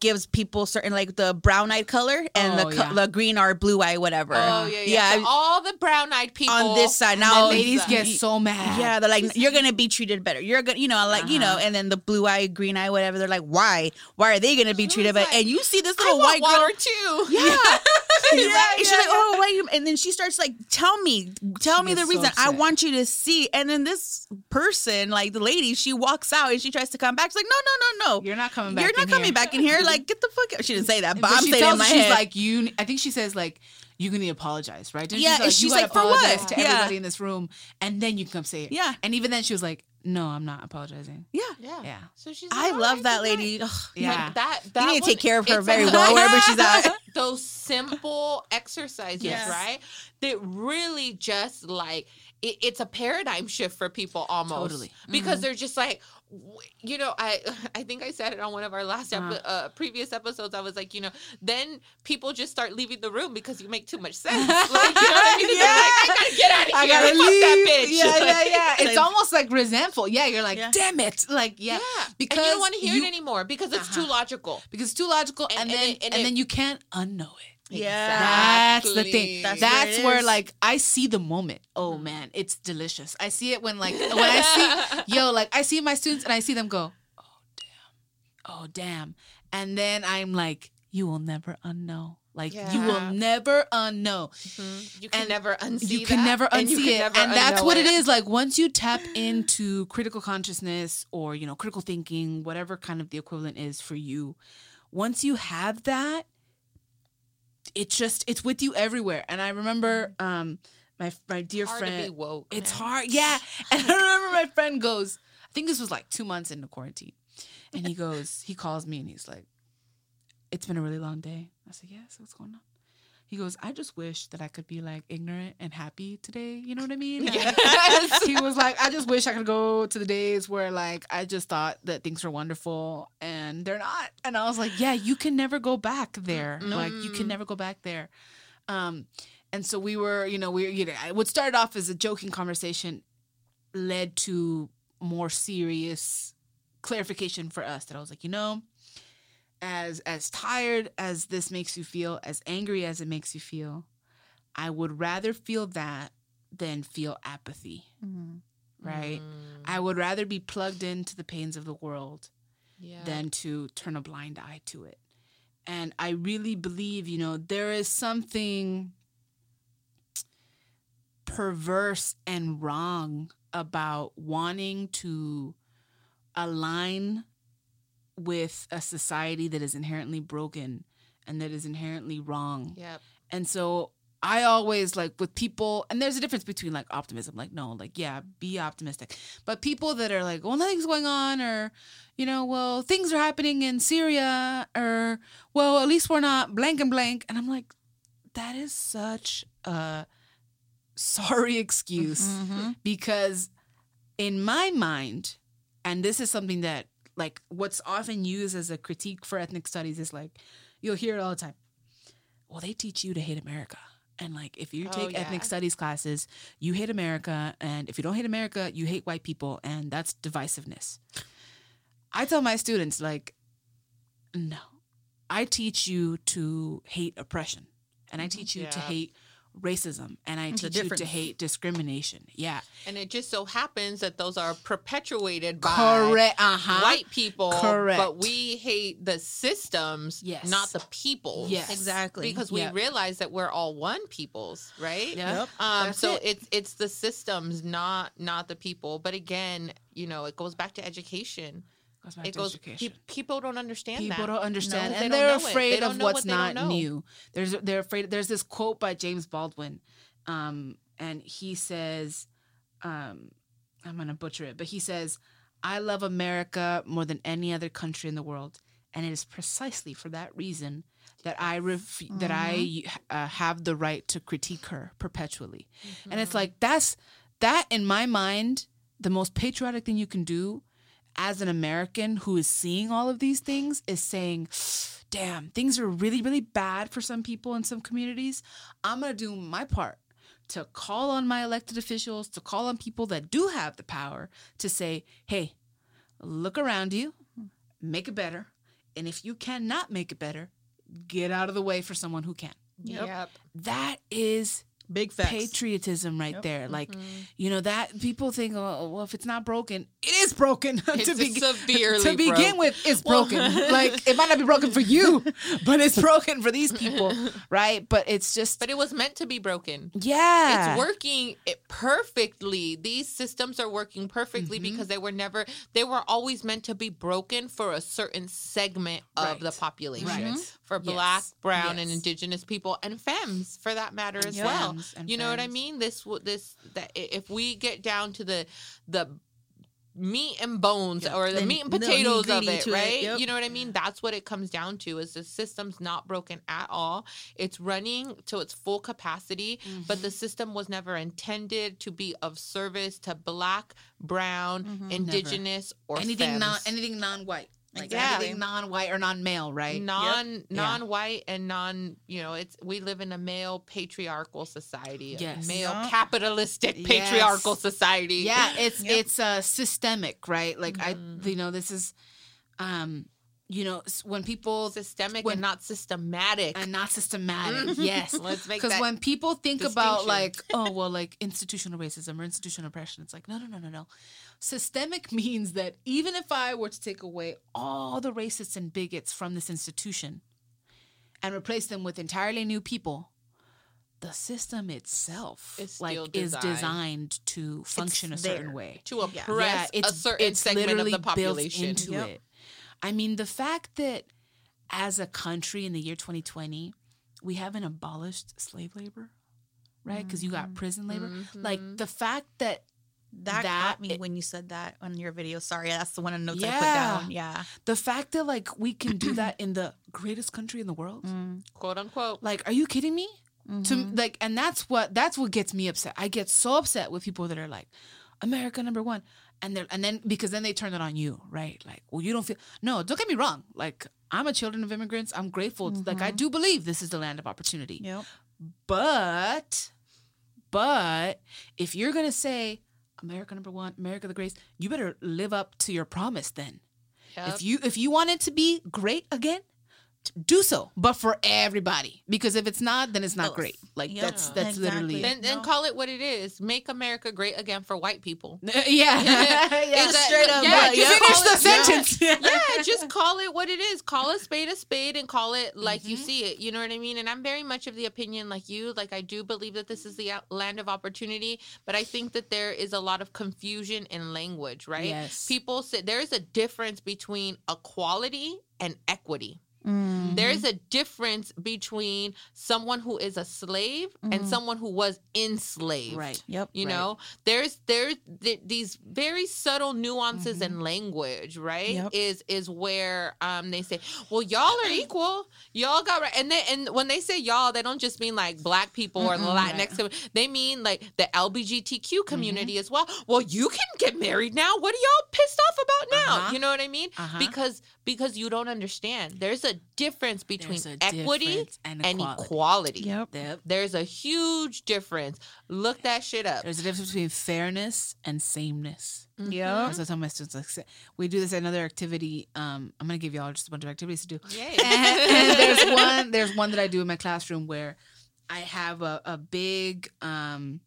gives people certain like the brown eyed color and Oh, the yeah. the green or blue eye whatever. Oh yeah, yeah. Yeah, So all the brown-eyed people on this side The now. ladies get so mad. Yeah, they're like, you're gonna be treated better. You're gonna, you know, like you know, Uh-huh. and then the blue eye, green eye, whatever. They're like, why? Why are they gonna be treated better? like, and you see this little white girl. too. Yeah, yeah, she's like, oh? And then she starts like, tell me, tell She me the gets so reason. I want you to see. And then this person, like the lady, she walks out and she tries to come back. She's like, no, no, no, no. You're not coming back. You're not in coming here. back in here. Like, get the fuck out. She didn't say that, but, But I'm saying in my she's head. like you. I think she says like you're gonna apologize, right? Didn't Yeah, she's you gotta like, "For what?" apologize to Yeah. everybody in this room, and then you can come say it. Yeah. And even then, she was like, "No, I'm not apologizing." yeah. Yeah. Yeah. So she's. I love "Alright, that lady. Ugh. Yeah. But that, that You need to take care of her very well wherever she's at. those simple exercises, Yes. right? That really just like it, it's a paradigm shift for people almost. Totally. Because mm-hmm. they're just like w- you know, I I think I said it on one of our last epi- Uh-huh. uh, previous episodes. I was like, you know, then people just start leaving the room because you make too much sense. Like, you know what I mean? They're like, I gotta get out of here. I gotta leave. that bitch. Yeah, yeah, yeah. It's Like- almost like resentful. Yeah, you're like, Yeah. damn it. Like, yeah, Yeah, because and you don't want to hear you- it anymore because it's too Uh-huh. logical. because it's too logical, And- and, and then and and it- then you can't unknow it. Yeah. That's the thing. That's That's, where it where, is. like I see the moment. Oh man, it's delicious. I see it when like when I see yo like I see my students and I see them go, oh damn, oh damn, and then I'm like, you will never unknow. Like you will never unknow. Mhm. You can And never unsee you can that, never and unsee can it, never and that's unknow what it is. Like once you tap into critical consciousness or you know critical thinking, whatever kind of the equivalent is for you, once you have that, it's just it's with you everywhere. And I remember um my my dear Hard friend, woke. it's man. hard, yeah. And I remember my friend goes, I think this was like two months into quarantine, and he goes, he calls me and he's like, "It's been a really long day." I said, "Yes, what's going on?" He goes, "I just wish that I could be like ignorant and happy today." You know what I mean? Yes. he was like, "I just wish I could go to the days where like I just thought that things were wonderful and they're not." And I was like, "Yeah, you can never go back there. Like you can never go back there." Um, and so we were, you know, we you know, what started off as a joking conversation led to more serious clarification for us that I was like, you know, as as tired as this makes you feel, as angry as it makes you feel, I would rather feel that than feel apathy, Mhm. right? Mm, I would rather be plugged into the pains of the world yeah. than to turn a blind eye to it. And I really believe, you know, there is something perverse and wrong about wanting to align with a society that is inherently broken and that is inherently wrong. Yep. And so I always like with people, and there's a difference between like optimism, like, no, like, yeah, be optimistic. But people that are like, well, nothing's going on, or, you know, well, things are happening in Syria, or, well, at least we're not blank and blank. And I'm like, that is such a sorry excuse Mhm. because in my mind and this is something that like what's often used as a critique for ethnic studies is like you'll hear it all the time. Well they teach you to hate america. And like if you Oh, take ethnic studies classes you hate america. And if you don't hate america you hate white people. And that's divisiveness. I tell my students like no. I teach you to hate oppression. And i teach you to hate racism and i It's teach you to hate discrimination yeah And it just so happens that those are perpetuated by Correct. Uh huh. white people. Correct. But we hate the systems, Yes. not the people. Yes. Exactly. Because we Yep. realize that we're all one peoples, right? Yep. Um, That's so it. it's it's the systems, not not the people. But again, you know, it goes back to education. Goes back it to goes. education. pe- people don't understand People that. don't understand, No, and they're know it. They afraid of what's what don't new. There's they're afraid. There's this quote by James Baldwin, um, and he says, um, I'm gonna butcher it, but he says, "I love America more than any other country in the world, and it is precisely for that reason." That I ref- that I uh, have the right to critique her perpetually, and it's like that's that in my mind the most patriotic thing you can do as an American who is seeing all of these things is saying, damn, things are really, really bad for some people in some communities. I'm going to do my part to call on my elected officials, to call on people that do have the power to say, hey, look around you, make it better. And if you cannot make it better, get out of the way for someone who can. Yep. That is Big facts. patriotism right Yep. there. Like, Mm-hmm. you know, that people think, oh, well, if it's not broken, it is broken. To, begin severely to begin broke. with, it's broken. like, it might not be broken for you, but it's broken for these people, right? But it's just, But it was meant to be broken. yeah. It's working it perfectly. These systems are working perfectly Mm-hmm. because they were never they were always meant to be broken for a certain segment of Right. the population. Right. For Yes. black, brown and indigenous people and femmes for that matter as Femmes well. and You know what I mean? This this that if we get down to the the meat and bones Yep. or the The- meat and potatoes of it, to it, right? yep. You know what I mean? That's what it comes down to is the system's not broken at all. It's running to its full capacity, but Mm-hmm. the system was never intended to be of service to black, brown, Mm-hmm. indigenous or anything non anything non-white. Like Exactly. anything non-white or non-male, right? non Yeah. non-white and non you know it's we live in a male patriarchal society a Yes. male Yeah. capitalistic Yes. patriarchal society yeah it's Yep. it's uh systemic right like Mm-hmm. i you know this is um you know when people systemic when- and not systematic and not systematic yes Let's make because when people think about like oh well like institutional racism or institutional oppression it's like no no no no no systemic means that even if i were to take away all the racists and bigots from this institution and replace them with entirely new people the system itself Is like still is designed. designed to function a certain there. way to oppress yeah, it's, a certain it's segment of literally the built population into Yep. it. I mean, the fact that as a country in the year 2020, we haven't abolished slave labor, right? Because you got mm-hmm. prison labor. Like mm-hmm. the fact that That, That got me it- when you said that on your video. Sorry, that's the one of the notes I put down. Yeah. the fact that like we can do that in the greatest country in the world. Mm. quote unquote Like, are you kidding me? To mm-hmm. like, and that's what that's what gets me upset. I get so upset with people that are like, America number one, and they're and then because then they turn it on you, right? Like, well, you don't feel no. Don't get me wrong. Like, I'm a children of immigrants. I'm grateful. Like, I mm-hmm. do believe this is the land of opportunity. Yep. But, but if you're gonna say America number one, America the greatest, you better live up to your promise. Then, Yep. if you if you want it to be great again, do so. But for everybody, because if it's not, then it's not Those. great. Like Yep. that's that's literally then, then No. call it what it is make america great again for white people it. yeah. yeah. Is that- straight up, yeah, but just yeah. Finish call the it- yeah. sentence. yeah, just call it what it is. Call a spade a spade and call it like you mm-hmm. see it. You know what I mean? And I'm very much of the opinion like you. Like I do believe that this is the land of opportunity, but I think that there is a lot of confusion in language, right? Yes. People say there's a difference between equality and equity. Mm-hmm. There's a difference between someone who is a slave and someone who was enslaved. Right. Yep. You Right. know, there's there's th- these very subtle nuances in language, right? Yep. Is is where um they say, well, y'all are equal, y'all got right, and they and when they say y'all, they don't just mean like black people or the Latinx, commu- they mean like the LGBTQ community as well. Well, you can get married now. What are y'all pissed off about now? Uh-huh. You know what I mean? Uh-huh. Because because you don't understand. There's a difference between a equity difference and and equality. equality. Yep. Yep. There's a huge difference. Look that shit up. There's a difference between fairness and sameness. Yep. That's what I tell my students. Like, we do this at another activity. Um, I'm gonna give you all just a bunch of activities to do. Yay. and, and there's one there's one that I do in my classroom where I have a, a big um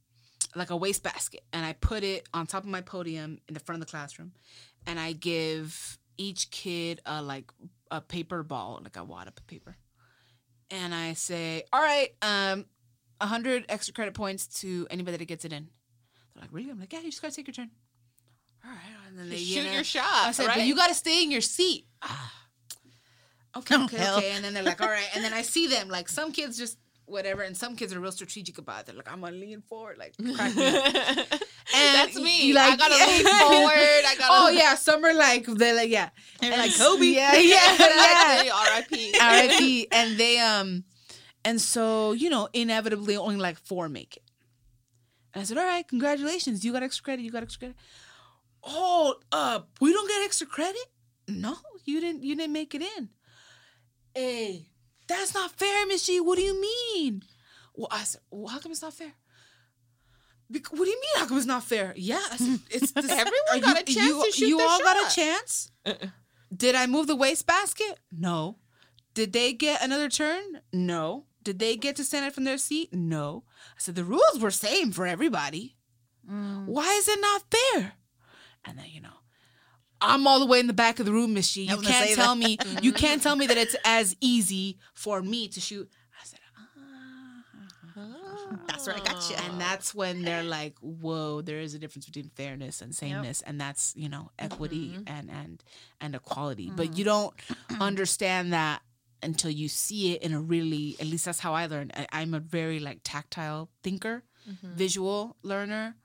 like a waste basket and I put it on top of my podium in the front of the classroom and I give each kid a like a paper ball, like a wad of paper. And I say, All right, um, hundred extra credit points to anybody that gets it in. They're like, Really? I'm like, Yeah, you just gotta take your turn. All right. And then they Shoot you know, your shot. I said, right? but you got to stay in your seat. Ah. Okay, Oh, okay, okay. And then they're like, all right. And then I see them, like some kids just whatever, and some kids are real strategic about it. They're like, I'm gonna lean forward, like crack me. And That's me. like- I gotta lean forward. I gotta. Oh yeah, some are like they're like yeah, They're And like Kobe. Yeah, yeah, yeah. R.I.P. R.I.P. And they um, and so you know, inevitably only like four make it. And I said, all right, congratulations, you got extra credit. You got extra credit. Oh, uh, we don't get extra credit. No, you didn't. You didn't make it in. Hey, that's not fair, Miss G. What do you mean? Well, I said, well, how come it's not fair? Bec- what do you mean? How come it's not fair? Yeah, I said, it's Everyone got a chance you, to shoot You all got a shot. chance. Did I move the wastebasket? No. Did they get another turn? No. Did they get to stand up from their seat? No. I said the rules were same for everybody. Mm. Why is it not fair? And then you know, I'm all the way in the back of the room, Miss G. I You can't tell that. me you can't tell me that it's as easy for me to shoot. I said, ah. That's where I got you. and that's when they're like, "Whoa, there is a difference between fairness and sameness, and that's you know equity Mm-hmm. and and and equality." Mm. But you don't understand that until you see it in a really. At least that's how I learned. I, I'm a very like tactile thinker, Mm-hmm. visual learner.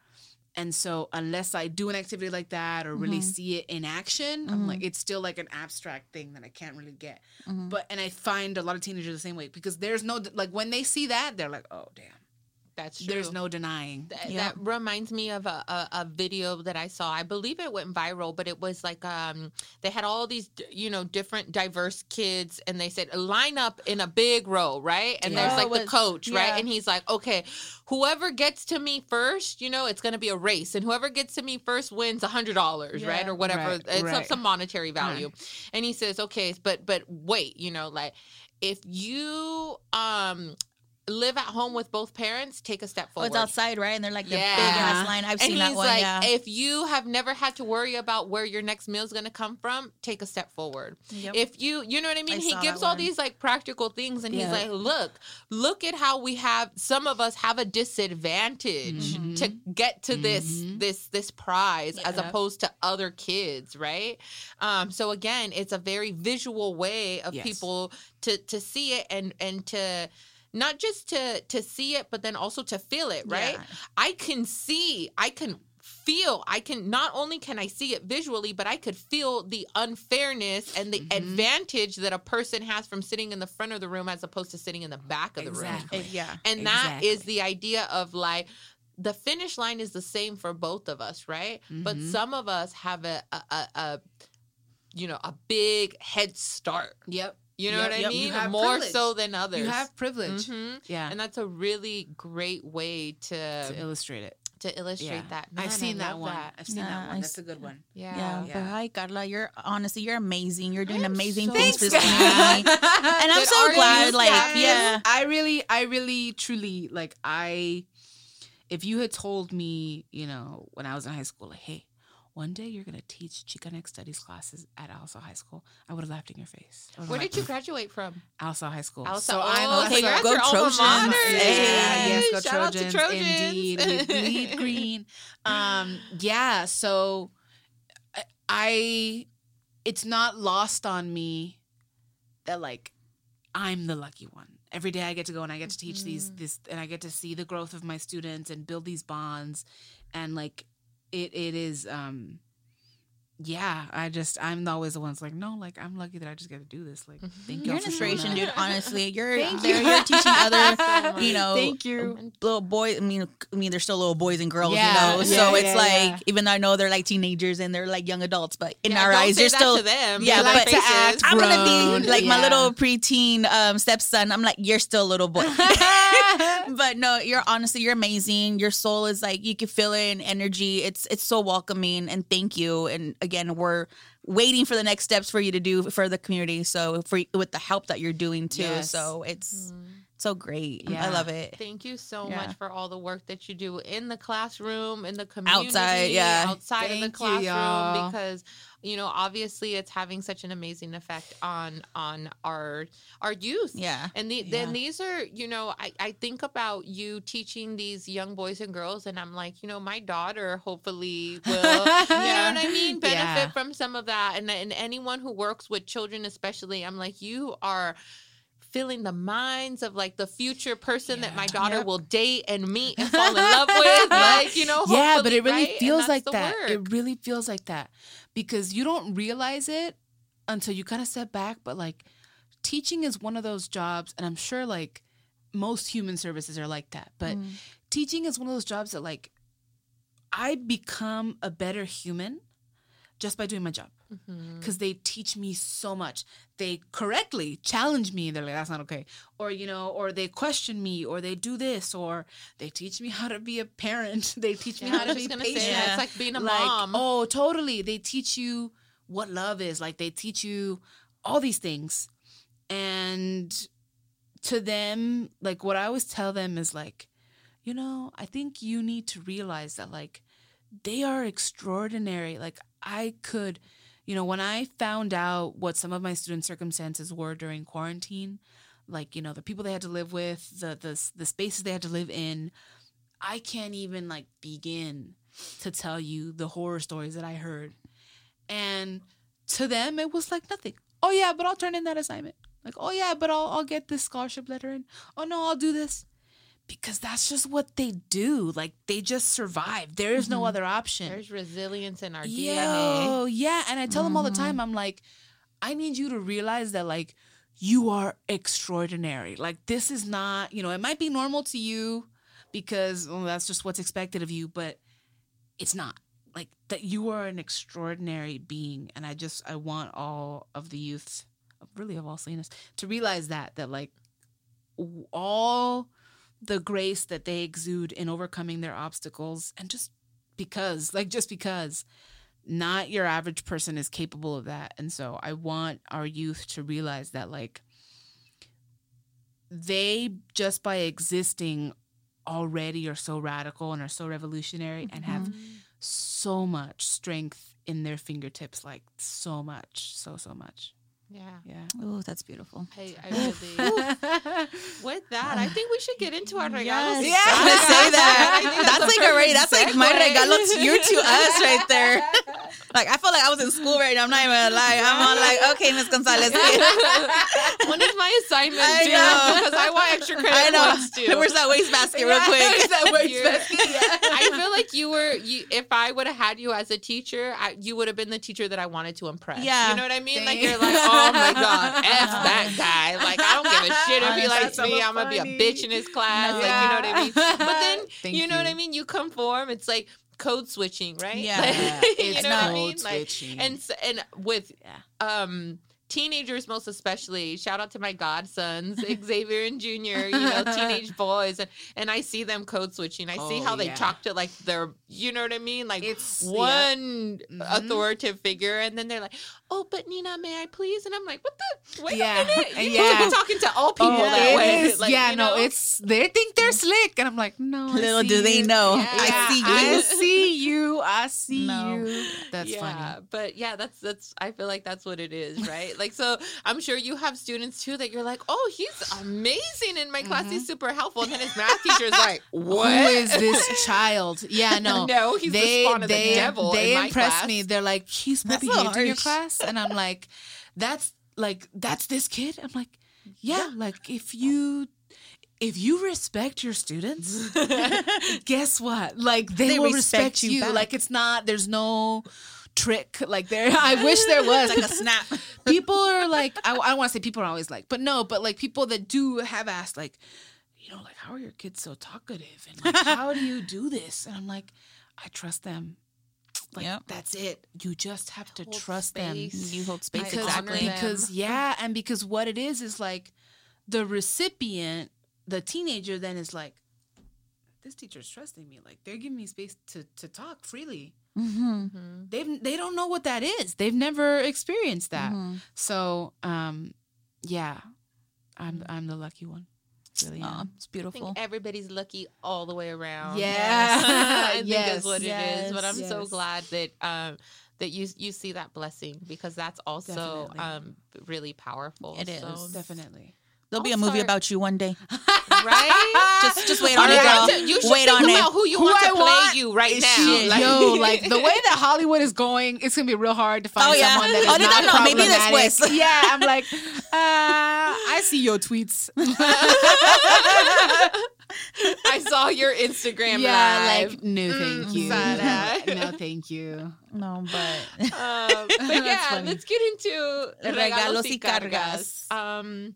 And so, unless I do an activity like that or really Mhm. see it in action, I'm like, it's still like an abstract thing that I can't really get. Mhm. But, and I find a lot of teenagers the same way because there's no, like, when they see that, they're like, oh, damn. That's true. There's no denying. Th- Yeah. That reminds me of a, a, a video that I saw. I believe it went viral, but it was like um they had all these you know different diverse kids, and they said line up in a big row, right? And there's like the with- coach, right? And he's like, okay, whoever gets to me first, you know, it's gonna be a race, and whoever gets to me first wins a hundred dollars, right, or whatever. Right, it's right. some monetary value. And he says, okay, but but wait, you know, like if you um live at home with both parents, take a step Oh, forward. it's outside, right? And they're like the Yeah. big ass line. I've and seen that one. like, yeah. if you have never had to worry about where your next meal is going to come from, take a step forward. Yep. If you, you know what I mean? I he gives all these like practical things, and Yeah. he's like, look, look at how we have. Some of us have a disadvantage Mhm. to get to this Mhm. this this prize as opposed to other kids, right? Um, so again, it's a very visual way of Yes. people to to see it and and to not just to to see it but then also to feel it right Yeah. i can see i can feel i can not only can i see it visually but i could feel the unfairness and the Mhm. advantage that a person has from sitting in the front of the room as opposed to sitting in the back of the room Exactly. Eh, yeah. and that is the idea of like the finish line is the same for both of us right but Mhm. some of us have a a, a, a you know a big head start Yep. You know Yep, what I yep. You mean? have More privilege. so than others. You have privilege. Mhm. Yeah. And that's a really great way to to illustrate it. to illustrate Yeah. that. Man, I've seen that one. that. I've seen Yeah, that one. I That's a good one. Yeah. Yeah, Yeah. but hi, Carla. You're honestly, you're amazing. You're doing I am amazing so things for this community. And I'm so are glad, like, guys? yeah. I really, I really, truly, like, I, if you had told me, you know, when I was in high school, like, hey, one day you're gonna teach Chicana studies classes at Alisal High School, I would have laughed in your face. Where did you graduate from? Alisal High School. Alisal- So oh, I'm okay, congrats, go Trojans. Yeah, yes, go Shout out to Trojans, Trojans. indeed. We bleed green. Um, yeah, so I, it's not lost on me that like I'm the lucky one. Every day I get to go and I get to teach these Mhm. this and I get to see the growth of my students and build these bonds and like it it is um yeah, I just I'm always the one's like, no, like I'm lucky that I just get to do this. Like thank You're y'all an for inspiration, dude. Honestly, you're Thank there. you. You're teaching other, you know, Thank you. little boys. I mean, I mean, they're still little boys and girls, Yeah, you know. yeah, so it's yeah, like, yeah. even though I know they're like teenagers and they're like young adults, but in our eyes, you're still. to them. Yeah, They but to act I'm gonna be like my little preteen um, stepson. I'm like, you're still a little boy. but no, you're honestly, you're amazing. Your soul is like you can feel it in energy. It's it's so welcoming and thank you. And again, we're waiting for the next steps for you to do for the community. So for with the help that you're doing too. Yes. So it's Mhm. So great. Yeah. I love it. Thank you so Yeah. much for all the work that you do in the classroom, in the community, Outside, yeah. outside of the classroom, y'all. because you know obviously it's having such an amazing effect on on our our youth. Yeah. And the, Yeah. then these are, you know, I, I think about you teaching these young boys and girls, and I'm like, you know, my daughter hopefully will, you know what I mean, benefit Yeah. from some of that. And, and anyone who works with children, especially, I'm like, you are filling the minds of like the future person that my daughter Yep. will date and meet and fall in love with. Like, you know, yeah, but it really right? Feels like that. work. It really feels like that because you don't realize it until you kind of step back. But like, teaching is one of those jobs, and I'm sure like most human services are like that. But Mm. teaching is one of those jobs that like I become a better human just by doing my job mm-hmm. because they teach me so much. They correctly challenge me. They're like, that's not okay. Or, you know, or they question me, or they do this, or they teach me how to be a parent. They teach me Yeah, how to be patient. say. Yeah. It's like being a like, mom. oh, totally. They teach you what love is. Like, they teach you all these things. And to them, like what I always tell them is like, you know, I think you need to realize that like they are extraordinary. Like I could, you know, when I found out what some of my student circumstances were during quarantine, like you know the people they had to live with, the the the spaces they had to live in, I can't even like begin to tell you the horror stories that I heard. And to them it was like nothing. Oh yeah, but I'll turn in that assignment. Like, oh yeah, but I'll I'll get this scholarship letter in. Oh no, I'll do this. Because that's just what they do. Like they just survive. There is no mm-hmm. other option. There's resilience in our DNA. Yo, yeah. And I tell them all the mm-hmm. time, I'm like, I need you to realize that like you are extraordinary. Like this is not, you know, it might be normal to you because well, that's just what's expected of you, but it's not. Like that you are an extraordinary being. And I just I want all of the youths, really of all Salinas, to realize that that like all the grace that they exude in overcoming their obstacles and just because like just because not your average person is capable of that. And so i want our youth to realize that like they just by existing already are so radical and are so revolutionary and have mm-hmm. so much strength in their fingertips like so much so so much Yeah. yeah Oh, that's beautiful. Hey, I, I really. With that, I think we should get into our regalos. Yes. Yeah, I was gonna say that. I think That's like perfect already. That's like my segue. regalo to you to us right there. Like I feel like I was in school right now. I'm not even gonna lie. I'm on like, okay, Miss Gonzalez. when is my assignment I due? know. Because I want extra credit I know. points too. Where's that wastebasket, real quick? You're- I feel like you were. You, if I would have had you as a teacher, I, you would have been the teacher that I wanted to impress. Yeah. you know what I mean. Like you're like, oh my god, f that guy. Like I don't give a shit if he likes me. so I'm gonna be a bitch in his class. Like you know what I mean. But then Thank you know what. I mean. You conform. It's like code switching, right? Yeah. Like, you it's know what I code mean. Like, switching. and and with um teenagers most especially shout out to my godsons xavier and junior you know teenage boys and and i see them code switching i see Oh, how they talk to like their you know what i mean like It's- yeah. one Mhm. authoritative figure and then they're like oh but nina may i please and i'm like what the wait Yeah. a minute you Yeah. yeah. be talking to all people Oh, that it way is- Like, yeah, you no, it's they think they're slick, and I'm like, no. Little see do they know. Yeah. I see you. I see you. I see No. you. That's yeah, funny. but yeah, that's that's. I feel like that's what it is, right? Like, so I'm sure you have students too that you're like, oh, he's amazing in my class. He's super helpful, and then his math teacher is like, what Mm-hmm. Who is this child? Yeah, no. No, he's the spawn of the devil they in my impress class. me. They're like, he's That's Bobby in your class, and I'm like, that's like that's this kid. I'm like, yeah, like if you if you respect your students, guess what? Like they, They will respect respect, you you. Like it's not. There's no trick like there. I wish there was. Like a snap. people are like I, I don't want to say people are always like, but no, but like people that do have asked like, you know, like how are your kids so talkative and like how do you do this? And I'm like, I trust them. Like Yep. that's it. You just have to Hold trust space. them. You hold space Because exactly. because yeah, and because what it is is like the recipient, the teenager then is like, this teacher's trusting me. Like they're giving me space to to talk freely. Mm-hmm. Mhm. They've they don't know what that is. They've never experienced that. Mhm. So, um, yeah, I'm I'm the lucky one. Really Aw, am. it's I beautiful. think everybody's lucky all the way around. Yeah. I think Yes, that's what it is. But I'm yes, so glad that um that you you see that blessing because that's also Definitely. um really powerful. It So- is. Definitely. There'll be I'll a movie start- about you one day. right? Just just wait You on it, have girl. to- you should wait think on it. about who you Who want I to play want you right now. shit. Like- Yo, like the way that Hollywood is going, it's gonna be real hard to find Oh, yeah. someone that is Ahorita not no, maybe problematic. después. Yeah, I'm like, uh, I see your tweets. I saw your Instagram yeah, live. like no, thank Mm, you. Sarah. no, thank you. No, but Um, but yeah, funny. let's get into Regalos regalos y y cargas. Um,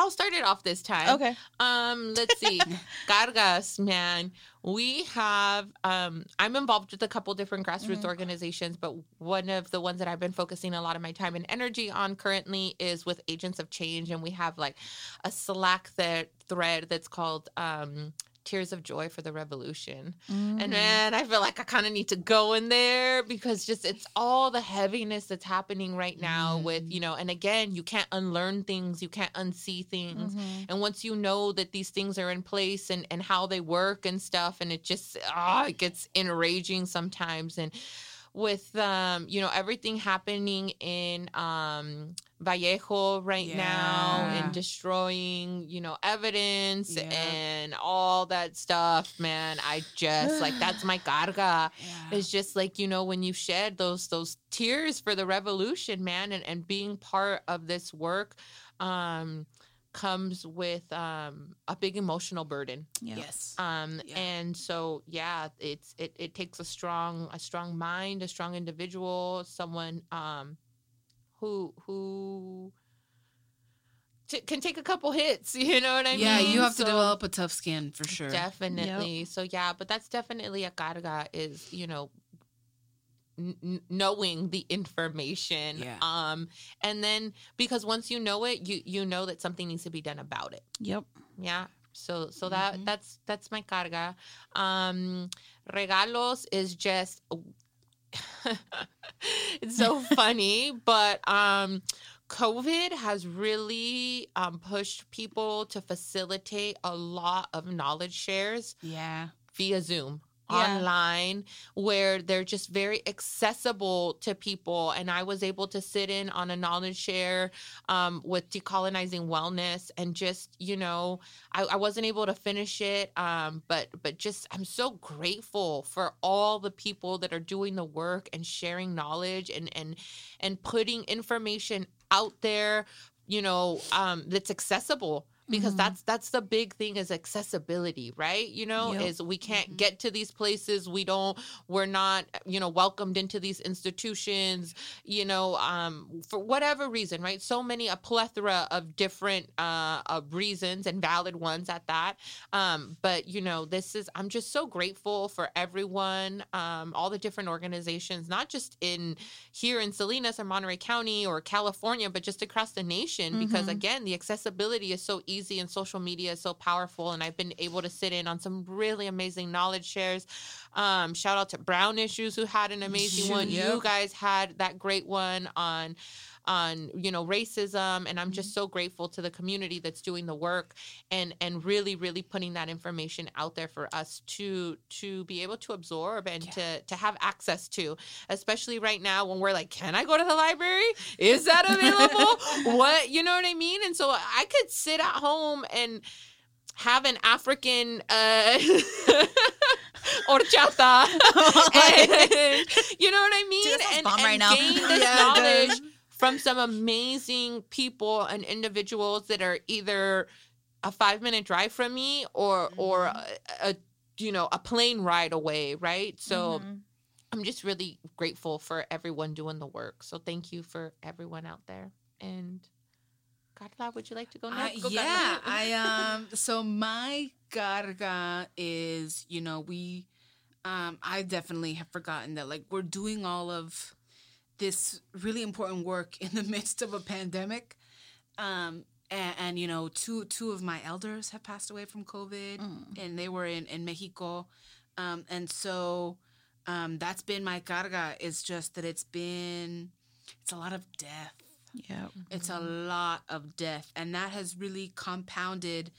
I'll start it off this time. okay. Um, let's see. Cargas, man. We have um I'm involved with a couple different grassroots organizations, but one of the ones that I've been focusing a lot of my time and energy on currently is with Agents of Change. And we have like a Slack that thread that's called um Tears of Joy for the Revolution. Mm. And man, I feel like I kind of need to go in there because just it's all the heaviness that's happening right now with, Mm. you know, and again, you can't unlearn things, you can't unsee things. Mhm. And once you know that these things are in place and, and how they work and stuff, and it just ah, it gets enraging sometimes. And with um, you know, everything happening in um Vallejo right now and destroying, you know, evidence Yeah. and all that stuff, man. I just like that's my carga. Yeah. It's just like, you know, when you shed those those tears for the revolution, man, and, and being part of this work um comes with um a big emotional burden. Yeah. Yes. Um Yeah. and so yeah, it's it it takes a strong a strong mind, a strong individual, someone um who who t- can take a couple hits, you know what I yeah, mean? Yeah, you have to develop a tough skin for sure. Definitely. So yeah, but that's definitely a carga is, you know, n- n- knowing the information Yeah. um and then because once you know it you you know that something needs to be done about it Yep. yeah so so that Mhm. that's that's my carga um regalos is just it's so funny but um covid has really um pushed people to facilitate a lot of knowledge shares Yeah. via Zoom Yeah. online where they're just very accessible to people and i was able to sit in on a knowledge share um, with decolonizing wellness and just you know I, I wasn't able to finish it um, but but just i'm so grateful for all the people that are doing the work and sharing knowledge and and and putting information out there you know um, that's accessible because Mhm. that's that's the big thing is accessibility right you know Yep. is we can't Mhm. get to these places we don't we're not you know welcomed into these institutions you know um for whatever reason right so many a plethora of different uh of reasons and valid ones at that um but you know this is i'm just so grateful for everyone um all the different organizations not just in here in salinas or monterey county or california but just across the nation because Mhm. again the accessibility is so easy and social media is so powerful and i've been able to sit in on some really amazing knowledge shares. Um shout out to brown issues who had an amazing one. You guys had that great one on on you know racism and i'm just so grateful to the community that's doing the work and and really really putting that information out there for us to to be able to absorb and Yeah. to to have access to especially right now when we're like can i go to the library? Is that available? What you know what i mean? And so i could sit at home and have an african uh horchata and, you know what i mean? Dude, and, and right now. gain this Yeah, knowledge from some amazing people and individuals that are either a five minute drive from me or or a, a you know a plane ride away right so Mhm. i'm just really grateful for everyone doing the work so thank you for everyone out there and Carla, would you like to go I, next? Go, yeah, I um. So my carga is, you know, we, um, I definitely have forgotten that like we're doing all of this really important work in the midst of a pandemic, um, and, and you know, two two of my elders have passed away from COVID, Mm. and they were in in Mexico, um, and so, um, that's been my carga. It's just that it's been, it's a lot of death. Yeah. It's a lot of death, and that has really compounded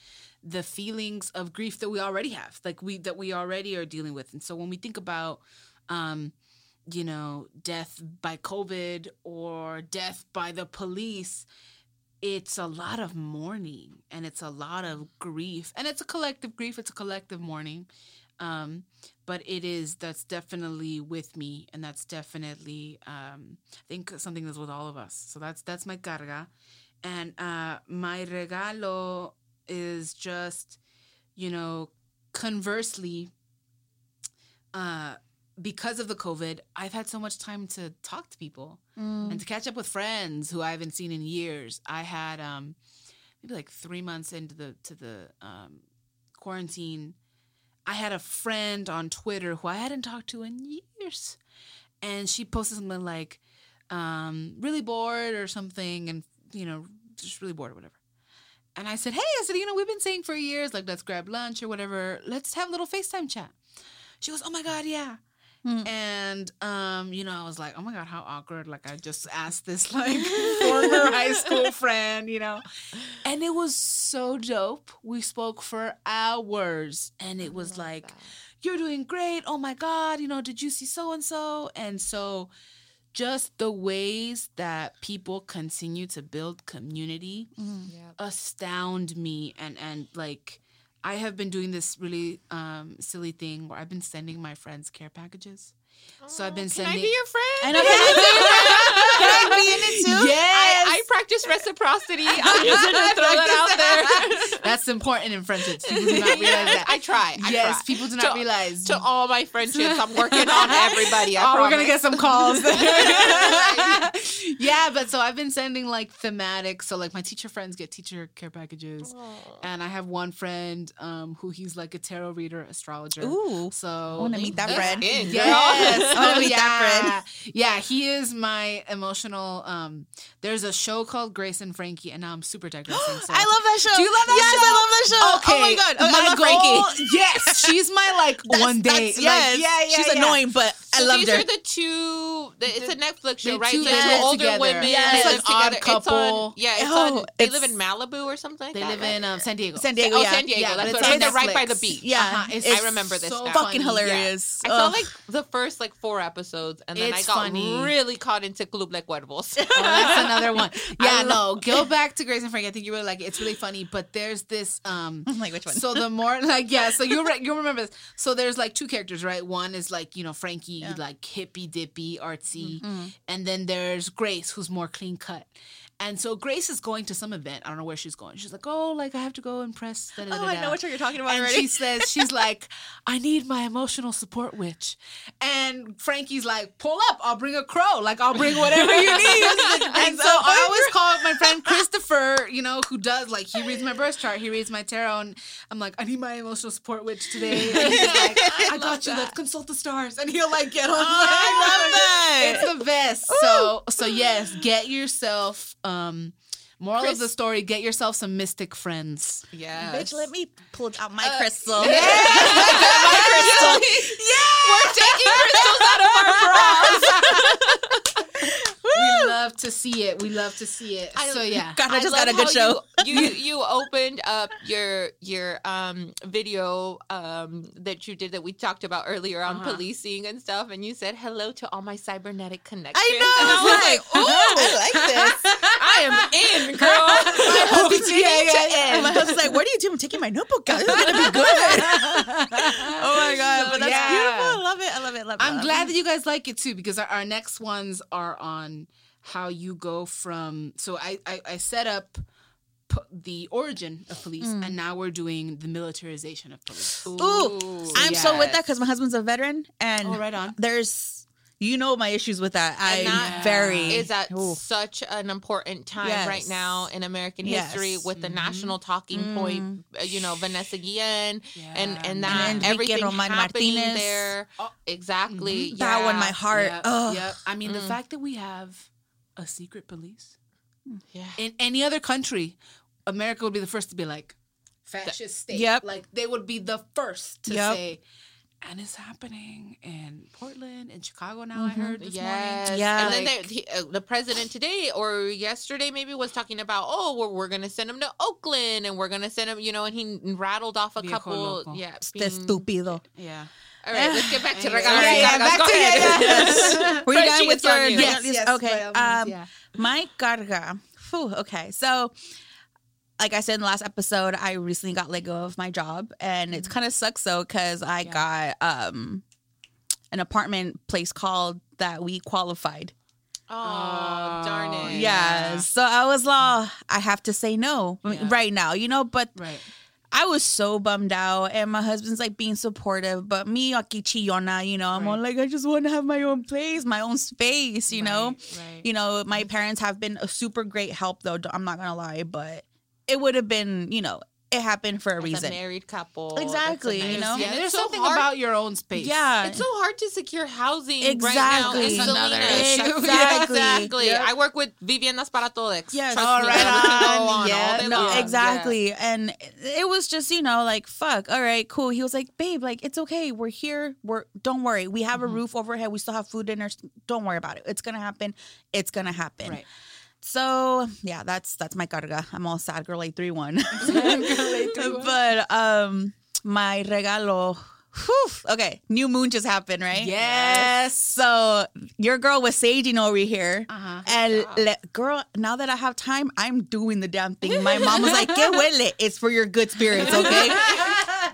the feelings of grief that we already have, like we that we already are dealing with. And so when we think about, um, you know, death by COVID or death by the police, it's a lot of mourning and it's a lot of grief, and it's a collective grief. It's a collective mourning. Um, but it is that's definitely with me and that's definitely um i think something that's with all of us so that's that's my carga and uh my regalo is just you know conversely uh because of the covid i've had so much time to talk to people Mm. and to catch up with friends who I haven't seen in years. I had um maybe like three months into the to the um quarantine. I had a friend on Twitter who I hadn't talked to in years, and she posted something like, um, "Really bored" or something, and you know, just really bored or whatever. and I said, "Hey, I said, you know, we've been saying for years, like, let's grab lunch or whatever. Let's have a little FaceTime chat." She goes, "Oh my god, yeah." Hmm. And um, you know, I was like, "Oh my god, how awkward!" Like, I just asked this like former high school friend, you know, and it was so dope. We spoke for hours, and it was like, "You're doing great. Oh my god, you know, did you see so and so?" And so, just the ways that people continue to build community Yeah. astound me and and like I have been doing this really um silly thing where I've been sending my friends care packages. So I've been Can sending I be your friend? I know. Can I be your friend? Can I be in it too? Yes. I, I practice reciprocity. I'm just gonna throw that out there. That's important in friendships. People do not realize that. I try. I yes, try. people do not To- realize. To all my friendships, I'm working on everybody. I oh, we're gonna get some calls. yeah, but so I've been sending like thematic. So like my teacher friends get teacher care packages, and I have one friend um who he's like a tarot reader, astrologer. Ooh. So I want to meet that friend. in, girl. Yes. Oh yeah. that Yeah, he is my emotional um there's a show called Grace and Frankie and now I'm super digressing. So. I love that show. Do you love that yes, show? I love that show. Okay. Oh my god. my I love goal- Frankie. Yes, she's my like That's- one day. that's- like, yes. yeah, yeah. She's yeah. annoying, but I So loved these her. are the two. The, it's a Netflix show, the right? two The that two older together. women. Yes. It's like together. Odd It's on- Couple. yeah, it's Oh, on. They live in Malibu or something like They that. live right? in um, San Diego. San Diego. Oh, yeah. San Diego. Yeah, That's but what it's I'm on saying. They're right by the beach. Yeah. Uh-huh. I remember this so. Fucking hilarious. I felt like the first like four episodes, and then It's I got funny. really caught into Club de Cuervos. Oh, that's another one. Yeah, no, go back to Grace and Frankie. I think you really like it. It's really funny. But there's this um I'm like, which one? So the more like yeah, so you re- you remember this. So there's like two characters, right? One is like you know Frankie, Yeah. like hippy dippy, artsy, Mhm. and then there's Grace, who's more clean cut. And so Grace is going to some event. I don't know where she's going. She's like, oh, like I have to go impress. da, da, da, Oh, I know what you're talking about And already. she says, she's like, I need my emotional support witch. And Frankie's like, pull up, I'll bring a crow. Like, I'll bring whatever you need. and so I always call my friend Christopher, you know, who does, like, he reads my birth chart, he reads my tarot. And I'm like, I need my emotional support witch today. And he's like, I, got you, let's consult the stars. And he'll, like, get on. Oh, I love that. It's the best. So, so yes, get yourself, um, moral Chris- of the story, get yourself some mystic friends. yeah, Bitch, let me pull out my Uh, crystal. Yeah. my crystal. We're taking crystals out of our bras. We love to see it. We love to see it. I- so yeah. God, I just love got a good show. You, you you opened up your your um video um that you did that we talked about earlier on Uh-huh. policing and stuff, and you said hello to all my cybernetic connections. I know. And I was like, ooh, I like this. I am in, girl. My husband's Yeah, beginning yeah, to yeah. end. My husband's like, "What are you doing? I'm taking my notebook out. It's gonna be good." oh my god! So, but that's yeah. beautiful. I love it. I love it. I love it. I'm glad that you guys like it too because our, our next ones are on how you go from. So I I, I set up p- the origin of police, Mm. and now we're doing the militarization of police. Ooh, I'm so with that because my husband's a veteran, and Oh, right on. there's you know my issues with that. I'm that very is at Ooh. such an important time right now in American Yes. history with the national talking point. uh, You know, Vanessa Guillen Yeah. and and that And everything Roman happening Martinez. there. Oh. Exactly. that yeah. one. My heart. Yep, Oh, yep. I mean, the Mm. fact that we have a secret police Yeah. in any other country, America would be the first to be like fascist state. Yep. Like they would be the first to Yep. say, and it's happening in Portland and Chicago now. I heard this Yes. morning. Yeah. And then Like- they, he, uh, the president today or yesterday maybe was talking about, oh, we're, we're going to send him to Oakland and we're going to send him, you know, and he rattled off a couple. loco. Yeah. este being- estúpido. Yeah. All right, let's get back to Anyway, regalos yeah, y yeah, back Go to- ahead. yeah, yeah. Were you done with it's on your you. Yes, yes, yes, Okay. Um, yeah. my carga. Phew, okay. So, like I said in the last episode, I recently got let go of my job, and it's kind of sucks though because I Mm-hmm. Yeah. got um an apartment place called that we qualified. Oh, darn it. Yeah. So I was like, I have to say no Yeah. right now, you know. But Right. I was so bummed out, and my husband's like being supportive, but me, aquí chillona, you know, I'm all Right. like, I just want to have my own place, my own space, you know. Right, right. You know, my parents have been a super great help, though. I'm not gonna lie, but it would have been, you know, it happened for a As reason. a married couple. that's a Exactly, you know? Yeah, there's so something hard- about your own space. yeah. It's so hard to secure housing right now Exactly. another Salinas. issue. Yeah, Exactly. exactly. Yep. I work with Viviendas para Todos. Yes. Trust All me, right go on. on Yeah, all no, long. exactly. And it was just, you know, like, fuck, all right, cool. He was like, babe, like, it's okay. We're here. We're, don't worry. We have a mm-hmm. roof overhead. We still have food dinners. Don't worry about it. It's going to happen. It's going to happen. Right. So, yeah, that's, that's my carga. I'm all sad girl 831. Girl 831. but, um, my regalo, whew, okay, new moon just happened, right? Yes. So your girl was saging over here. Uh-huh. And le- girl, now that I have time, I'm doing the damn thing. My mom was like, "Que huele? It's for your good spirits, okay?"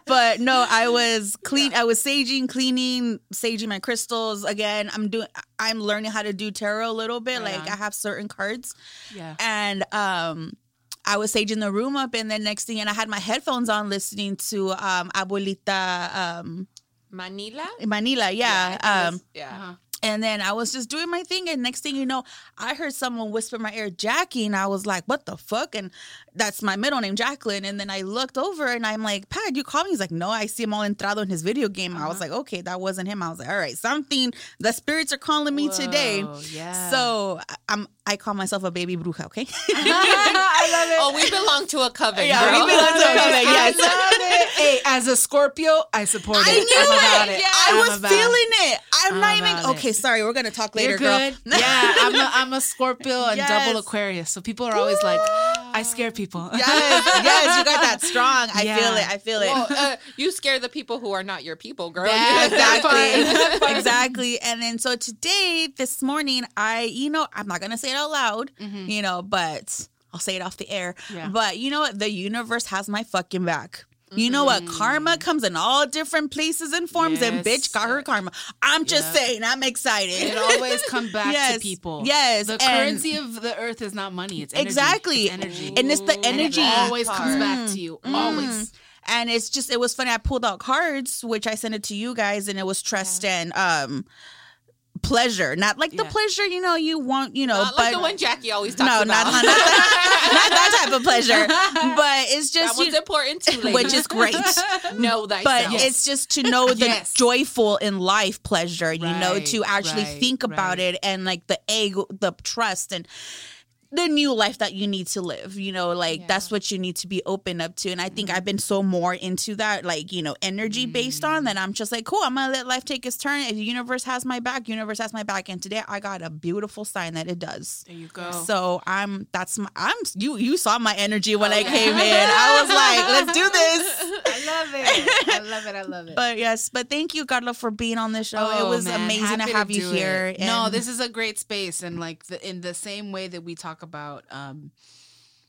but no, I was clean. I was saging, cleaning, saging my crystals. Again, I'm doing. I'm learning how to do tarot a little bit. Right like on. I have certain cards, Yeah. and um. I was saging the room up, and then next thing, and I had my headphones on, listening to um, Abuelita um, Manila? Manila, yeah, I think um, yeah. Uh-huh. and then I was just doing my thing, and next thing you know, I heard someone whisper in my ear, Jackie, and I was like, "What the fuck?" And that's my middle name, Jacqueline. And then I looked over, and I'm like, "Pat, you called me?" He's like, "No, I see him all entrado in his video game." I was uh-huh. like, "Okay, that wasn't him." I was like, "All right, something. The spirits are calling me today." Yeah. So I- I'm. I call myself a baby bruja. Okay. I love it. Oh, we belong to a coven. Yeah, girl. we belong to a coven, I yes. love it. Hey, as a Scorpio, I support it. I knew I'm it. about it. I I'm was about feeling it. it. I'm, I'm not even. it. Okay, sorry. We're gonna talk later, You're good. girl. yeah, I'm a, I'm a Scorpio and Yes. double Aquarius. So people are always like, I scare people. yes, yes, you got that strong. I Yeah. feel it. I feel it. Well, uh, you scare the people who are not your people, girl. That- that exactly exactly and then so today this morning i you know i'm not gonna say it out loud you know but i'll say it off the air Yeah. but you know what the universe has my fucking back you know what? Karma comes in all different places and forms, and bitch got her karma. I'm just Yep. saying, I'm excited. It always comes back Yes, to people. yes, The and- currency of the earth is not money. It's energy. Exactly. It's energy. And it's the And it energy. always comes back to you. Always. and it's just it was funny. I pulled out cards, which I sent it to you guys, and it was trust and um pleasure, not like the Yeah. pleasure you know you want, you know, Not but like the one Jackie always talks no, about. not, not, not, that, not that type of pleasure, but it's that just one's you, important too, which is great. know thyself. But it's just to know the Yes. joyful in life pleasure, you know, to actually right, think about right. it and like the egg, the trust and the new life that you need to live, you know, like Yeah. that's what you need to be open up to. And I think mm-hmm. I've been so more into that, like, you know, energy based on mm. that I'm just like, cool, I'm gonna let life take its turn. If the universe has my back, universe has my back. And today I got a beautiful sign that it does. There you go. So I'm that's my I'm you you saw my energy when I Okay. came in. I was like, let's do this. I love it. I love it. I love it. But yes, but thank you, Carla, for being on the show. oh, it Oh, was man, amazing happy to have you here. it. No, this is a great space, and like the, in the same way that we talk about, um,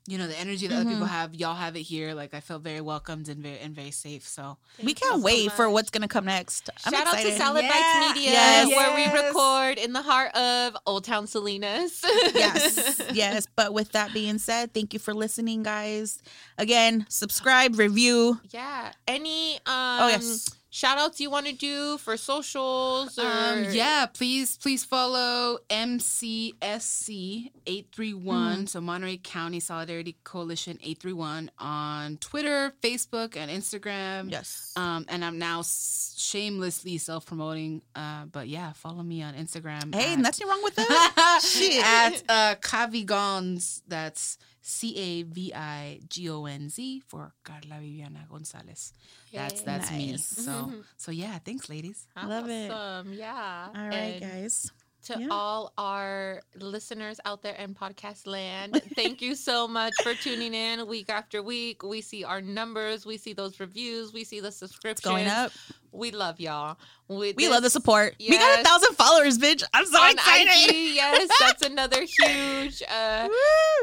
you know, the energy that other people Mm-hmm. have, y'all have it here. Like I feel very welcomed and very and very safe. So we Thank you can't so wait for what's gonna come next. I'm Shout out to excited. Salad Yeah. Bites Media, Yes. where we record in the heart of Old Town Salinas. yes, yes. But with that being said, thank you for listening, guys. Again, subscribe, review. Yeah. Any um Oh, yes. Shout outs you want to do for socials or um, yeah, please please follow MCSC eight three one. So Monterey County Solidarity Coalition eight three one on Twitter, Facebook, and Instagram. Yes. Um, and I'm now shamelessly self promoting. Uh, but yeah, follow me on Instagram. hey, at- nothing wrong with that. Shit. at uh, Cavigonz. That's C A V I G O N Z for Carla Viviana Gonzalez. That's Yay. that's me. Nice. So mm-hmm. so yeah, thanks, ladies. Love it. Awesome. Yeah. All right, And guys. To Yeah. all our listeners out there in podcast land, thank you so much for tuning in week after week. We see our numbers, we see those reviews, we see the subscriptions. Going up. We love y'all. We, We love the this- support. We got a thousand followers, bitch. I'm so on excited. IG, yes, that's another huge. Uh,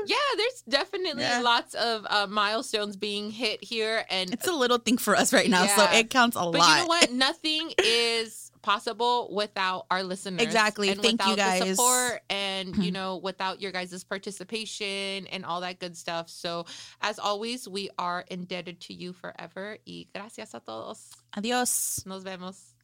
yeah, there's definitely Yeah. lots of uh, milestones being hit here, and It's a little thing for us right now, so it counts a but lot. you know what? Nothing is possible without our listeners. Exactly. And Thank you, without The guys. support and you mm-hmm. know, without your guys' participation and all that good stuff. So, as always, we are indebted to you forever. Y gracias a todos. Adios. Nos vemos.